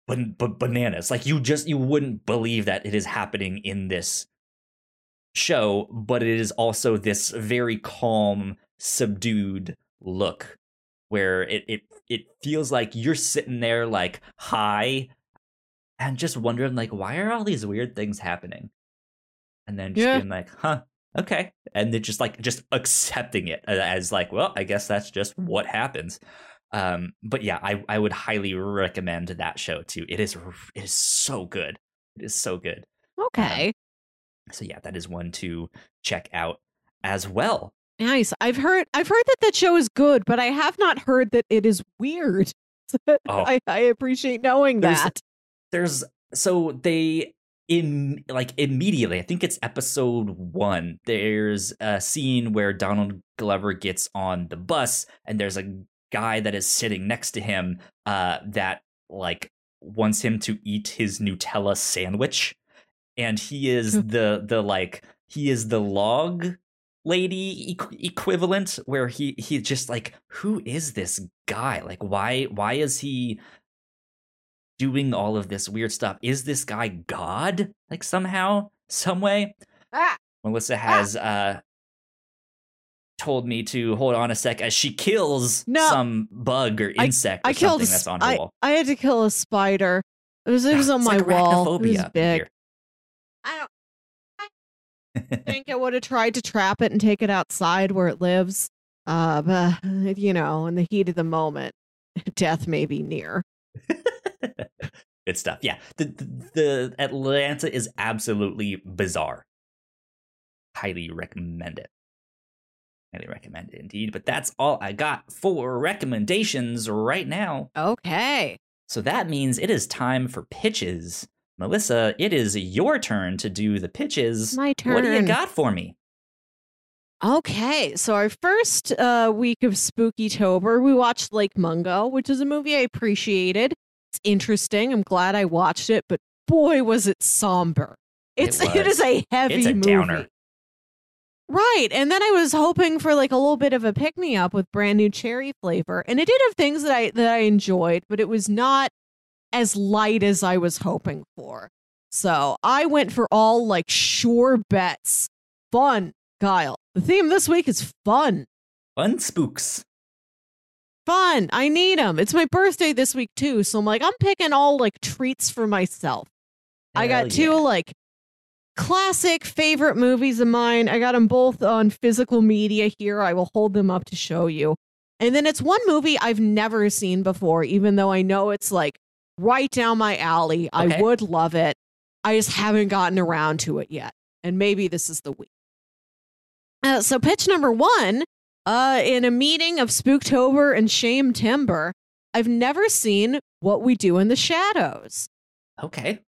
Speaker 1: bananas. Like you just you wouldn't believe that it is happening in this show, but it is also this very calm, subdued look where it it it feels like you're sitting there like high and just wondering like why are all these weird things happening and then just yeah. being like huh okay, and they're just like just accepting it as like, well, I guess that's just what happens. Um, but yeah, I I would highly recommend that show too. It is it is so good. It is so good.
Speaker 2: Okay. Um,
Speaker 1: so yeah, that is one to check out as well.
Speaker 2: Nice. I've heard I've heard that that show is good, but I have not heard that it is weird. oh. I, I appreciate knowing
Speaker 1: there's,
Speaker 2: that.
Speaker 1: There's so they in like immediately, I think it's episode one. There's a scene where Donald Glover gets on the bus, and there's a guy that is sitting next to him uh, that like wants him to eat his Nutella sandwich, and he is the the like he is the log lady e- equivalent where he he just like who is this guy like why why is he doing all of this weird stuff is this guy god like somehow some way ah. melissa ah. has ah. uh told me to hold on a sec as she kills no. some bug or insect I, or I killed that's on her
Speaker 2: I,
Speaker 1: wall.
Speaker 2: I had to kill a spider. It was it was on my like wall. It was big. I don't I think I would have tried to trap it and take it outside where it lives. Uh, but you know, in the heat of the moment, death may be near.
Speaker 1: Good stuff. Yeah, the, the the Atlanta is absolutely bizarre. Highly recommend it. Highly recommend it indeed. But that's all I got for recommendations right now.
Speaker 2: Okay.
Speaker 1: So that means it is time for pitches. Melissa, it is your turn to do the pitches.
Speaker 2: My turn.
Speaker 1: What do you got for me?
Speaker 2: Okay, so our first uh, week of Spooktober, we watched Lake Mungo, which is a movie I appreciated. It's interesting. I'm glad I watched it, but boy, was it somber. It's it, it is a heavy it's a movie. Downer. Right. And then I was hoping for like a little bit of a pick me up with brand new cherry flavor. And it did have things that I that I enjoyed, but it was not as light as I was hoping for. So I went for all like sure bets. Fun, Kyle. The theme this week is fun.
Speaker 1: Fun spooks.
Speaker 2: Fun. I need them. It's my birthday this week too. So I'm like, I'm picking all like treats for myself. Hell I got two yeah. like classic favorite movies of mine. I got them both on physical media here. I will hold them up to show you. And then it's one movie I've never seen before, even though I know it's like right down my alley. Okay. I would love it. I just haven't gotten around to it yet. And maybe this is the week. Uh, so, pitch number one uh, in a meeting of Spooktober and Shame Timber, I've never seen What We Do in the Shadows.
Speaker 1: Okay.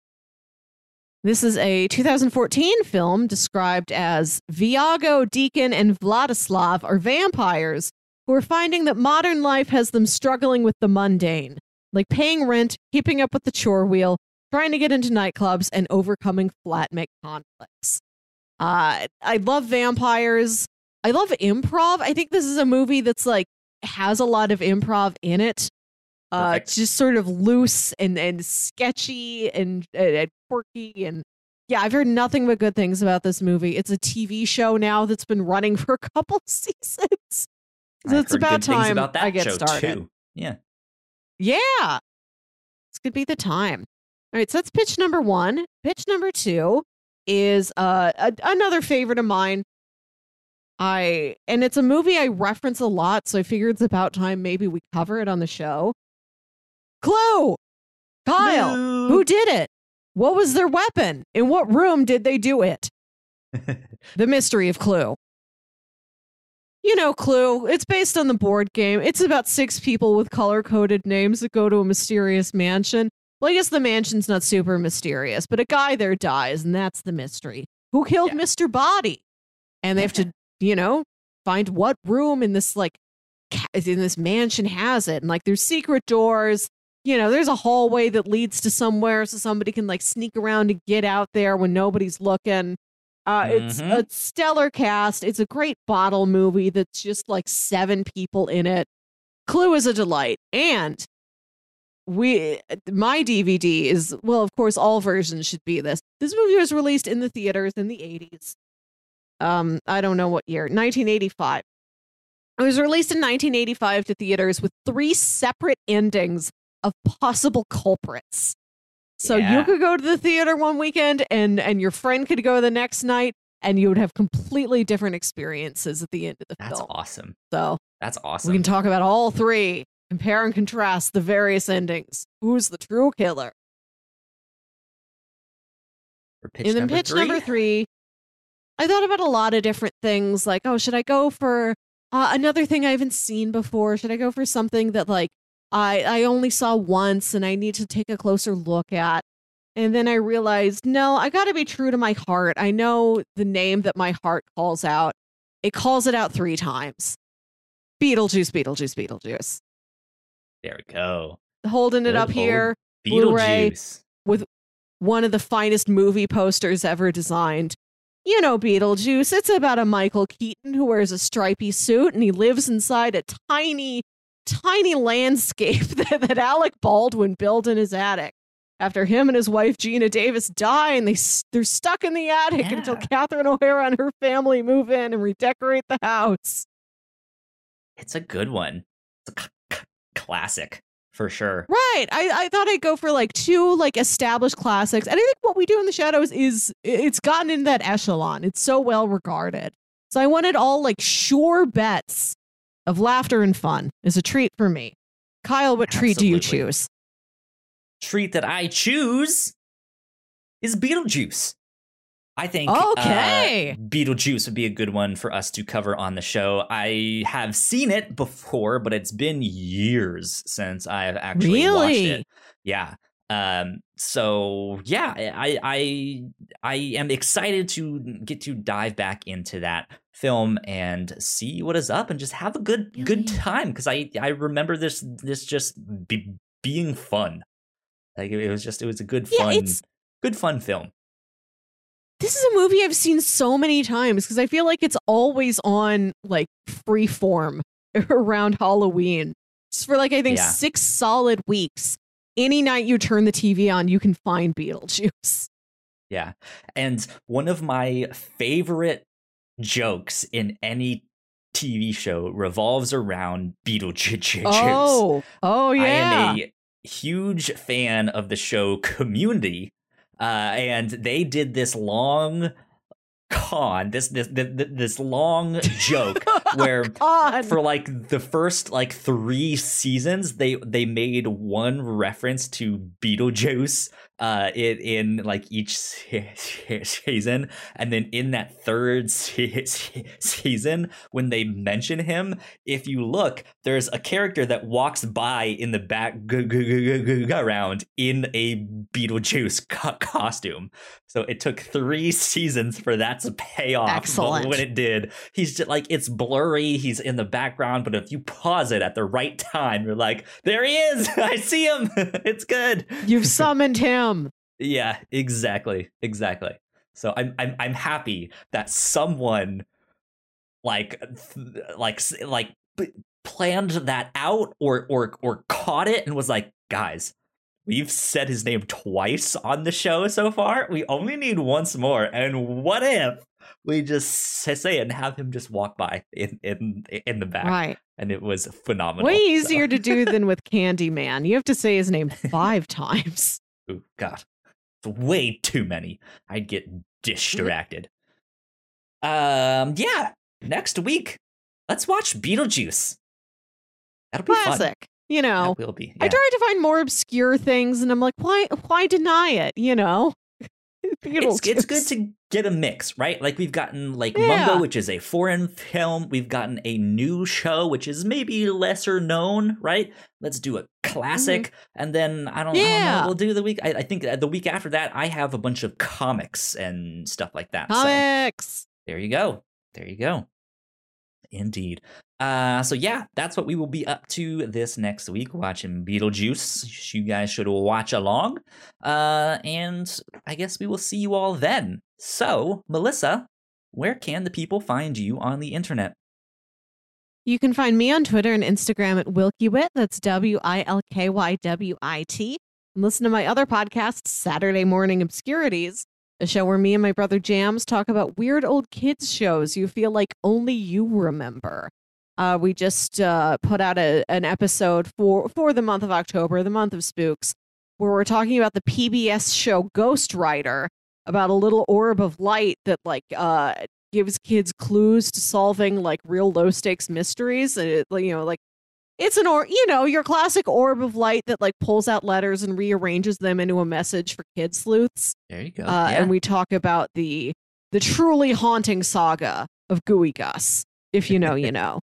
Speaker 2: This is a 2014 film described as Viago, Deacon, and Vladislav are vampires who are finding that modern life has them struggling with the mundane like paying rent, keeping up with the chore wheel, trying to get into nightclubs, and overcoming flatmate conflicts. Uh, I love vampires. I love improv. I think this is a movie that's like has a lot of improv in it. Uh, just sort of loose and and sketchy and, and quirky and yeah, I've heard nothing but good things about this movie. It's a TV show now that's been running for a couple seasons. So it's about time about I get started. Too.
Speaker 1: Yeah.
Speaker 2: Yeah. This could be the time. All right, so that's pitch number one. Pitch number two is uh, a, another favorite of mine. I and it's a movie I reference a lot, so I figured it's about time maybe we cover it on the show. Clue, Kyle, no. who did it? What was their weapon? In what room did they do it? the mystery of Clue you know, Clue. It's based on the board game. It's about six people with color coded names that go to a mysterious mansion. Well, I guess the mansion's not super mysterious, but a guy there dies, and that's the mystery. Who killed yeah. Mr. Body? And they have to, you know, find what room in this like in this mansion has it. And like there's secret doors. You know, there's a hallway that leads to somewhere so somebody can like sneak around and get out there when nobody's looking. Uh, mm-hmm. It's a stellar cast. It's a great bottle movie that's just like seven people in it. Clue is a delight. And we my DVD is well, of course, all versions should be this. This movie was released in the theaters in the 80s. Um, I don't know what year, 1985. It was released in 1985 to theaters with three separate endings of possible culprits. So yeah. you could go to the theater one weekend and and your friend could go the next night. and you would have completely different experiences at the end of the
Speaker 1: That's
Speaker 2: film.
Speaker 1: That's awesome.
Speaker 2: So
Speaker 1: That's awesome.
Speaker 2: we can talk about all three, compare and contrast the various endings. Who's the true killer? And then
Speaker 1: number
Speaker 2: pitch
Speaker 1: three.
Speaker 2: number three, I thought about a lot of different things. Like, oh, should I go for uh, another thing I haven't seen before? Should I go for something that like I I only saw once and I need to take a closer look at? And then I realized, no, I got to be true to my heart. I know the name that my heart calls out. It calls it out three times. Beetlejuice, Beetlejuice, Beetlejuice.
Speaker 1: There we go.
Speaker 2: Holding it
Speaker 1: Good
Speaker 2: up here. Blu-ray.
Speaker 1: Beetlejuice.
Speaker 2: one of the finest movie posters ever designed. You know Beetlejuice. It's about a Michael Keaton who wears a stripy suit and he lives inside a tiny, tiny landscape that, that Alec Baldwin built in his attic. After him and his wife Geena Davis die, and they they're stuck in the attic until Catherine O'Hara and her family move in and redecorate the house.
Speaker 1: It's a good one. It's a c- c- classic for sure.
Speaker 2: Right. I, I thought I'd go for like two like established classics. And I think what we do in the shadows is it's gotten in that echelon. It's so well regarded. So I wanted all like sure bets of laughter and fun is a treat for me. Kyle, what treat do you choose?
Speaker 1: Treat that I choose is Beetlejuice. I think
Speaker 2: Okay.
Speaker 1: uh, Beetlejuice would be a good one for us to cover on the show. I have seen it before, but it's been years since I've actually watched it. Yeah. Um, so yeah, I I I am excited to get to dive back into that film and see what is up and just have a good good time because I I remember this this just be, being fun. Like it was just it was a good
Speaker 2: Yeah,
Speaker 1: fun
Speaker 2: it's-
Speaker 1: good fun film.
Speaker 2: This is a movie I've seen so many times because I feel like it's always on like Freeform around Halloween. Just for like I think
Speaker 1: Yeah.
Speaker 2: six solid weeks. Any night you turn the TV on, you can find Beetlejuice.
Speaker 1: Yeah. And one of my favorite jokes in any TV show revolves around Beetlejuice.
Speaker 2: Oh, oh yeah.
Speaker 1: I am a huge fan of the show Community, uh, and they did this long con, this this this, this long joke where
Speaker 2: God.
Speaker 1: for like the first like three seasons they they made one reference to beetlejuice uh in, in like each se- se- season and then in that third se- se- season when they mention him if you look there's a character that walks by in the back around in a beetlejuice costume so it took three seasons for that to pay off but
Speaker 2: Excellent.
Speaker 1: when it did he's just like it's blurry he's in the background but if you pause it at the right time you're like there he is i see him it's good
Speaker 2: You've summoned him.
Speaker 1: yeah exactly exactly so i'm i'm, I'm happy that someone like like like planned that out or or or caught it and was like guys We've said his name twice on the show so far. We only need once more. And what if we just say it and have him just walk by in in in the back?
Speaker 2: Right.
Speaker 1: And it was phenomenal.
Speaker 2: Way
Speaker 1: So-
Speaker 2: easier to do than with Candyman. You have to say his name five times.
Speaker 1: Oh God, it's way too many. I'd get distracted. Um, yeah. Next week, let's watch Beetlejuice. That'll be fun.
Speaker 2: You know.
Speaker 1: That will be.
Speaker 2: I
Speaker 1: yeah.
Speaker 2: tried to find more obscure things and I'm like, why why deny it? You know?
Speaker 1: It's, it's good to get a mix, right? Like we've gotten like
Speaker 2: Yeah.
Speaker 1: Mumbo, which is a foreign film. We've gotten a new show, which is maybe lesser known, right? Let's do a classic, and then I don't, I don't
Speaker 2: Yeah.
Speaker 1: know. We'll do the week. I, I think uh, the week after that, I have a bunch of comics and stuff like that. So
Speaker 2: comics.
Speaker 1: there you go. There you go. Indeed. Uh, so yeah, that's what we will be up to this next week, watching Beetlejuice. You guys should watch along. Uh, and I guess we will see you all then. So, Melissa, where can the people find you on the internet?
Speaker 2: You can find me on Twitter and Instagram at WilkyWit. That's W I L K Y W I T. And listen to my other podcast, Saturday Morning Obscurities, a show where me and my brother Jams talk about weird old kids shows you feel like only you remember. Uh, we just uh, put out a, an episode for, for the month of October, the month of spooks, where we're talking about the PBS show Ghostwriter about a little orb of light that like uh gives kids clues to solving like real low stakes mysteries. It, you know, like it's an or you know your classic orb of light that like pulls out letters and rearranges them into a message for kid sleuths.
Speaker 1: There you go.
Speaker 2: Uh,
Speaker 1: yeah.
Speaker 2: And we talk about the the truly haunting saga of Gooey Gus. If you know, you know.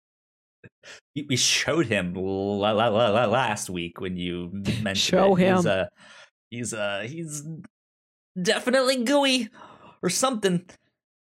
Speaker 1: We showed him la, la, la, last week when you mentioned
Speaker 2: show
Speaker 1: it.
Speaker 2: him.
Speaker 1: He's, uh, he's uh, he's definitely gooey or something.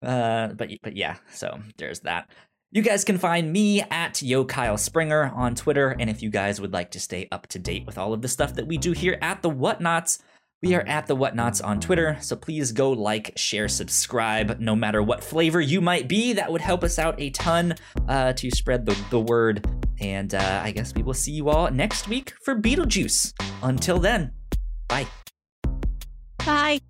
Speaker 1: Uh, but but yeah, so there's that. You guys can find me at Yo Kyle Springer on Twitter, and if you guys would like to stay up to date with all of the stuff that we do here at the Whatnauts, we are at the Whatnauts on Twitter, so please go like, share, subscribe, no matter what flavor you might be. That would help us out a ton uh, to spread the, the word. And uh, I guess we will see you all next week for Beetlejuice. Until then, bye.
Speaker 2: Bye.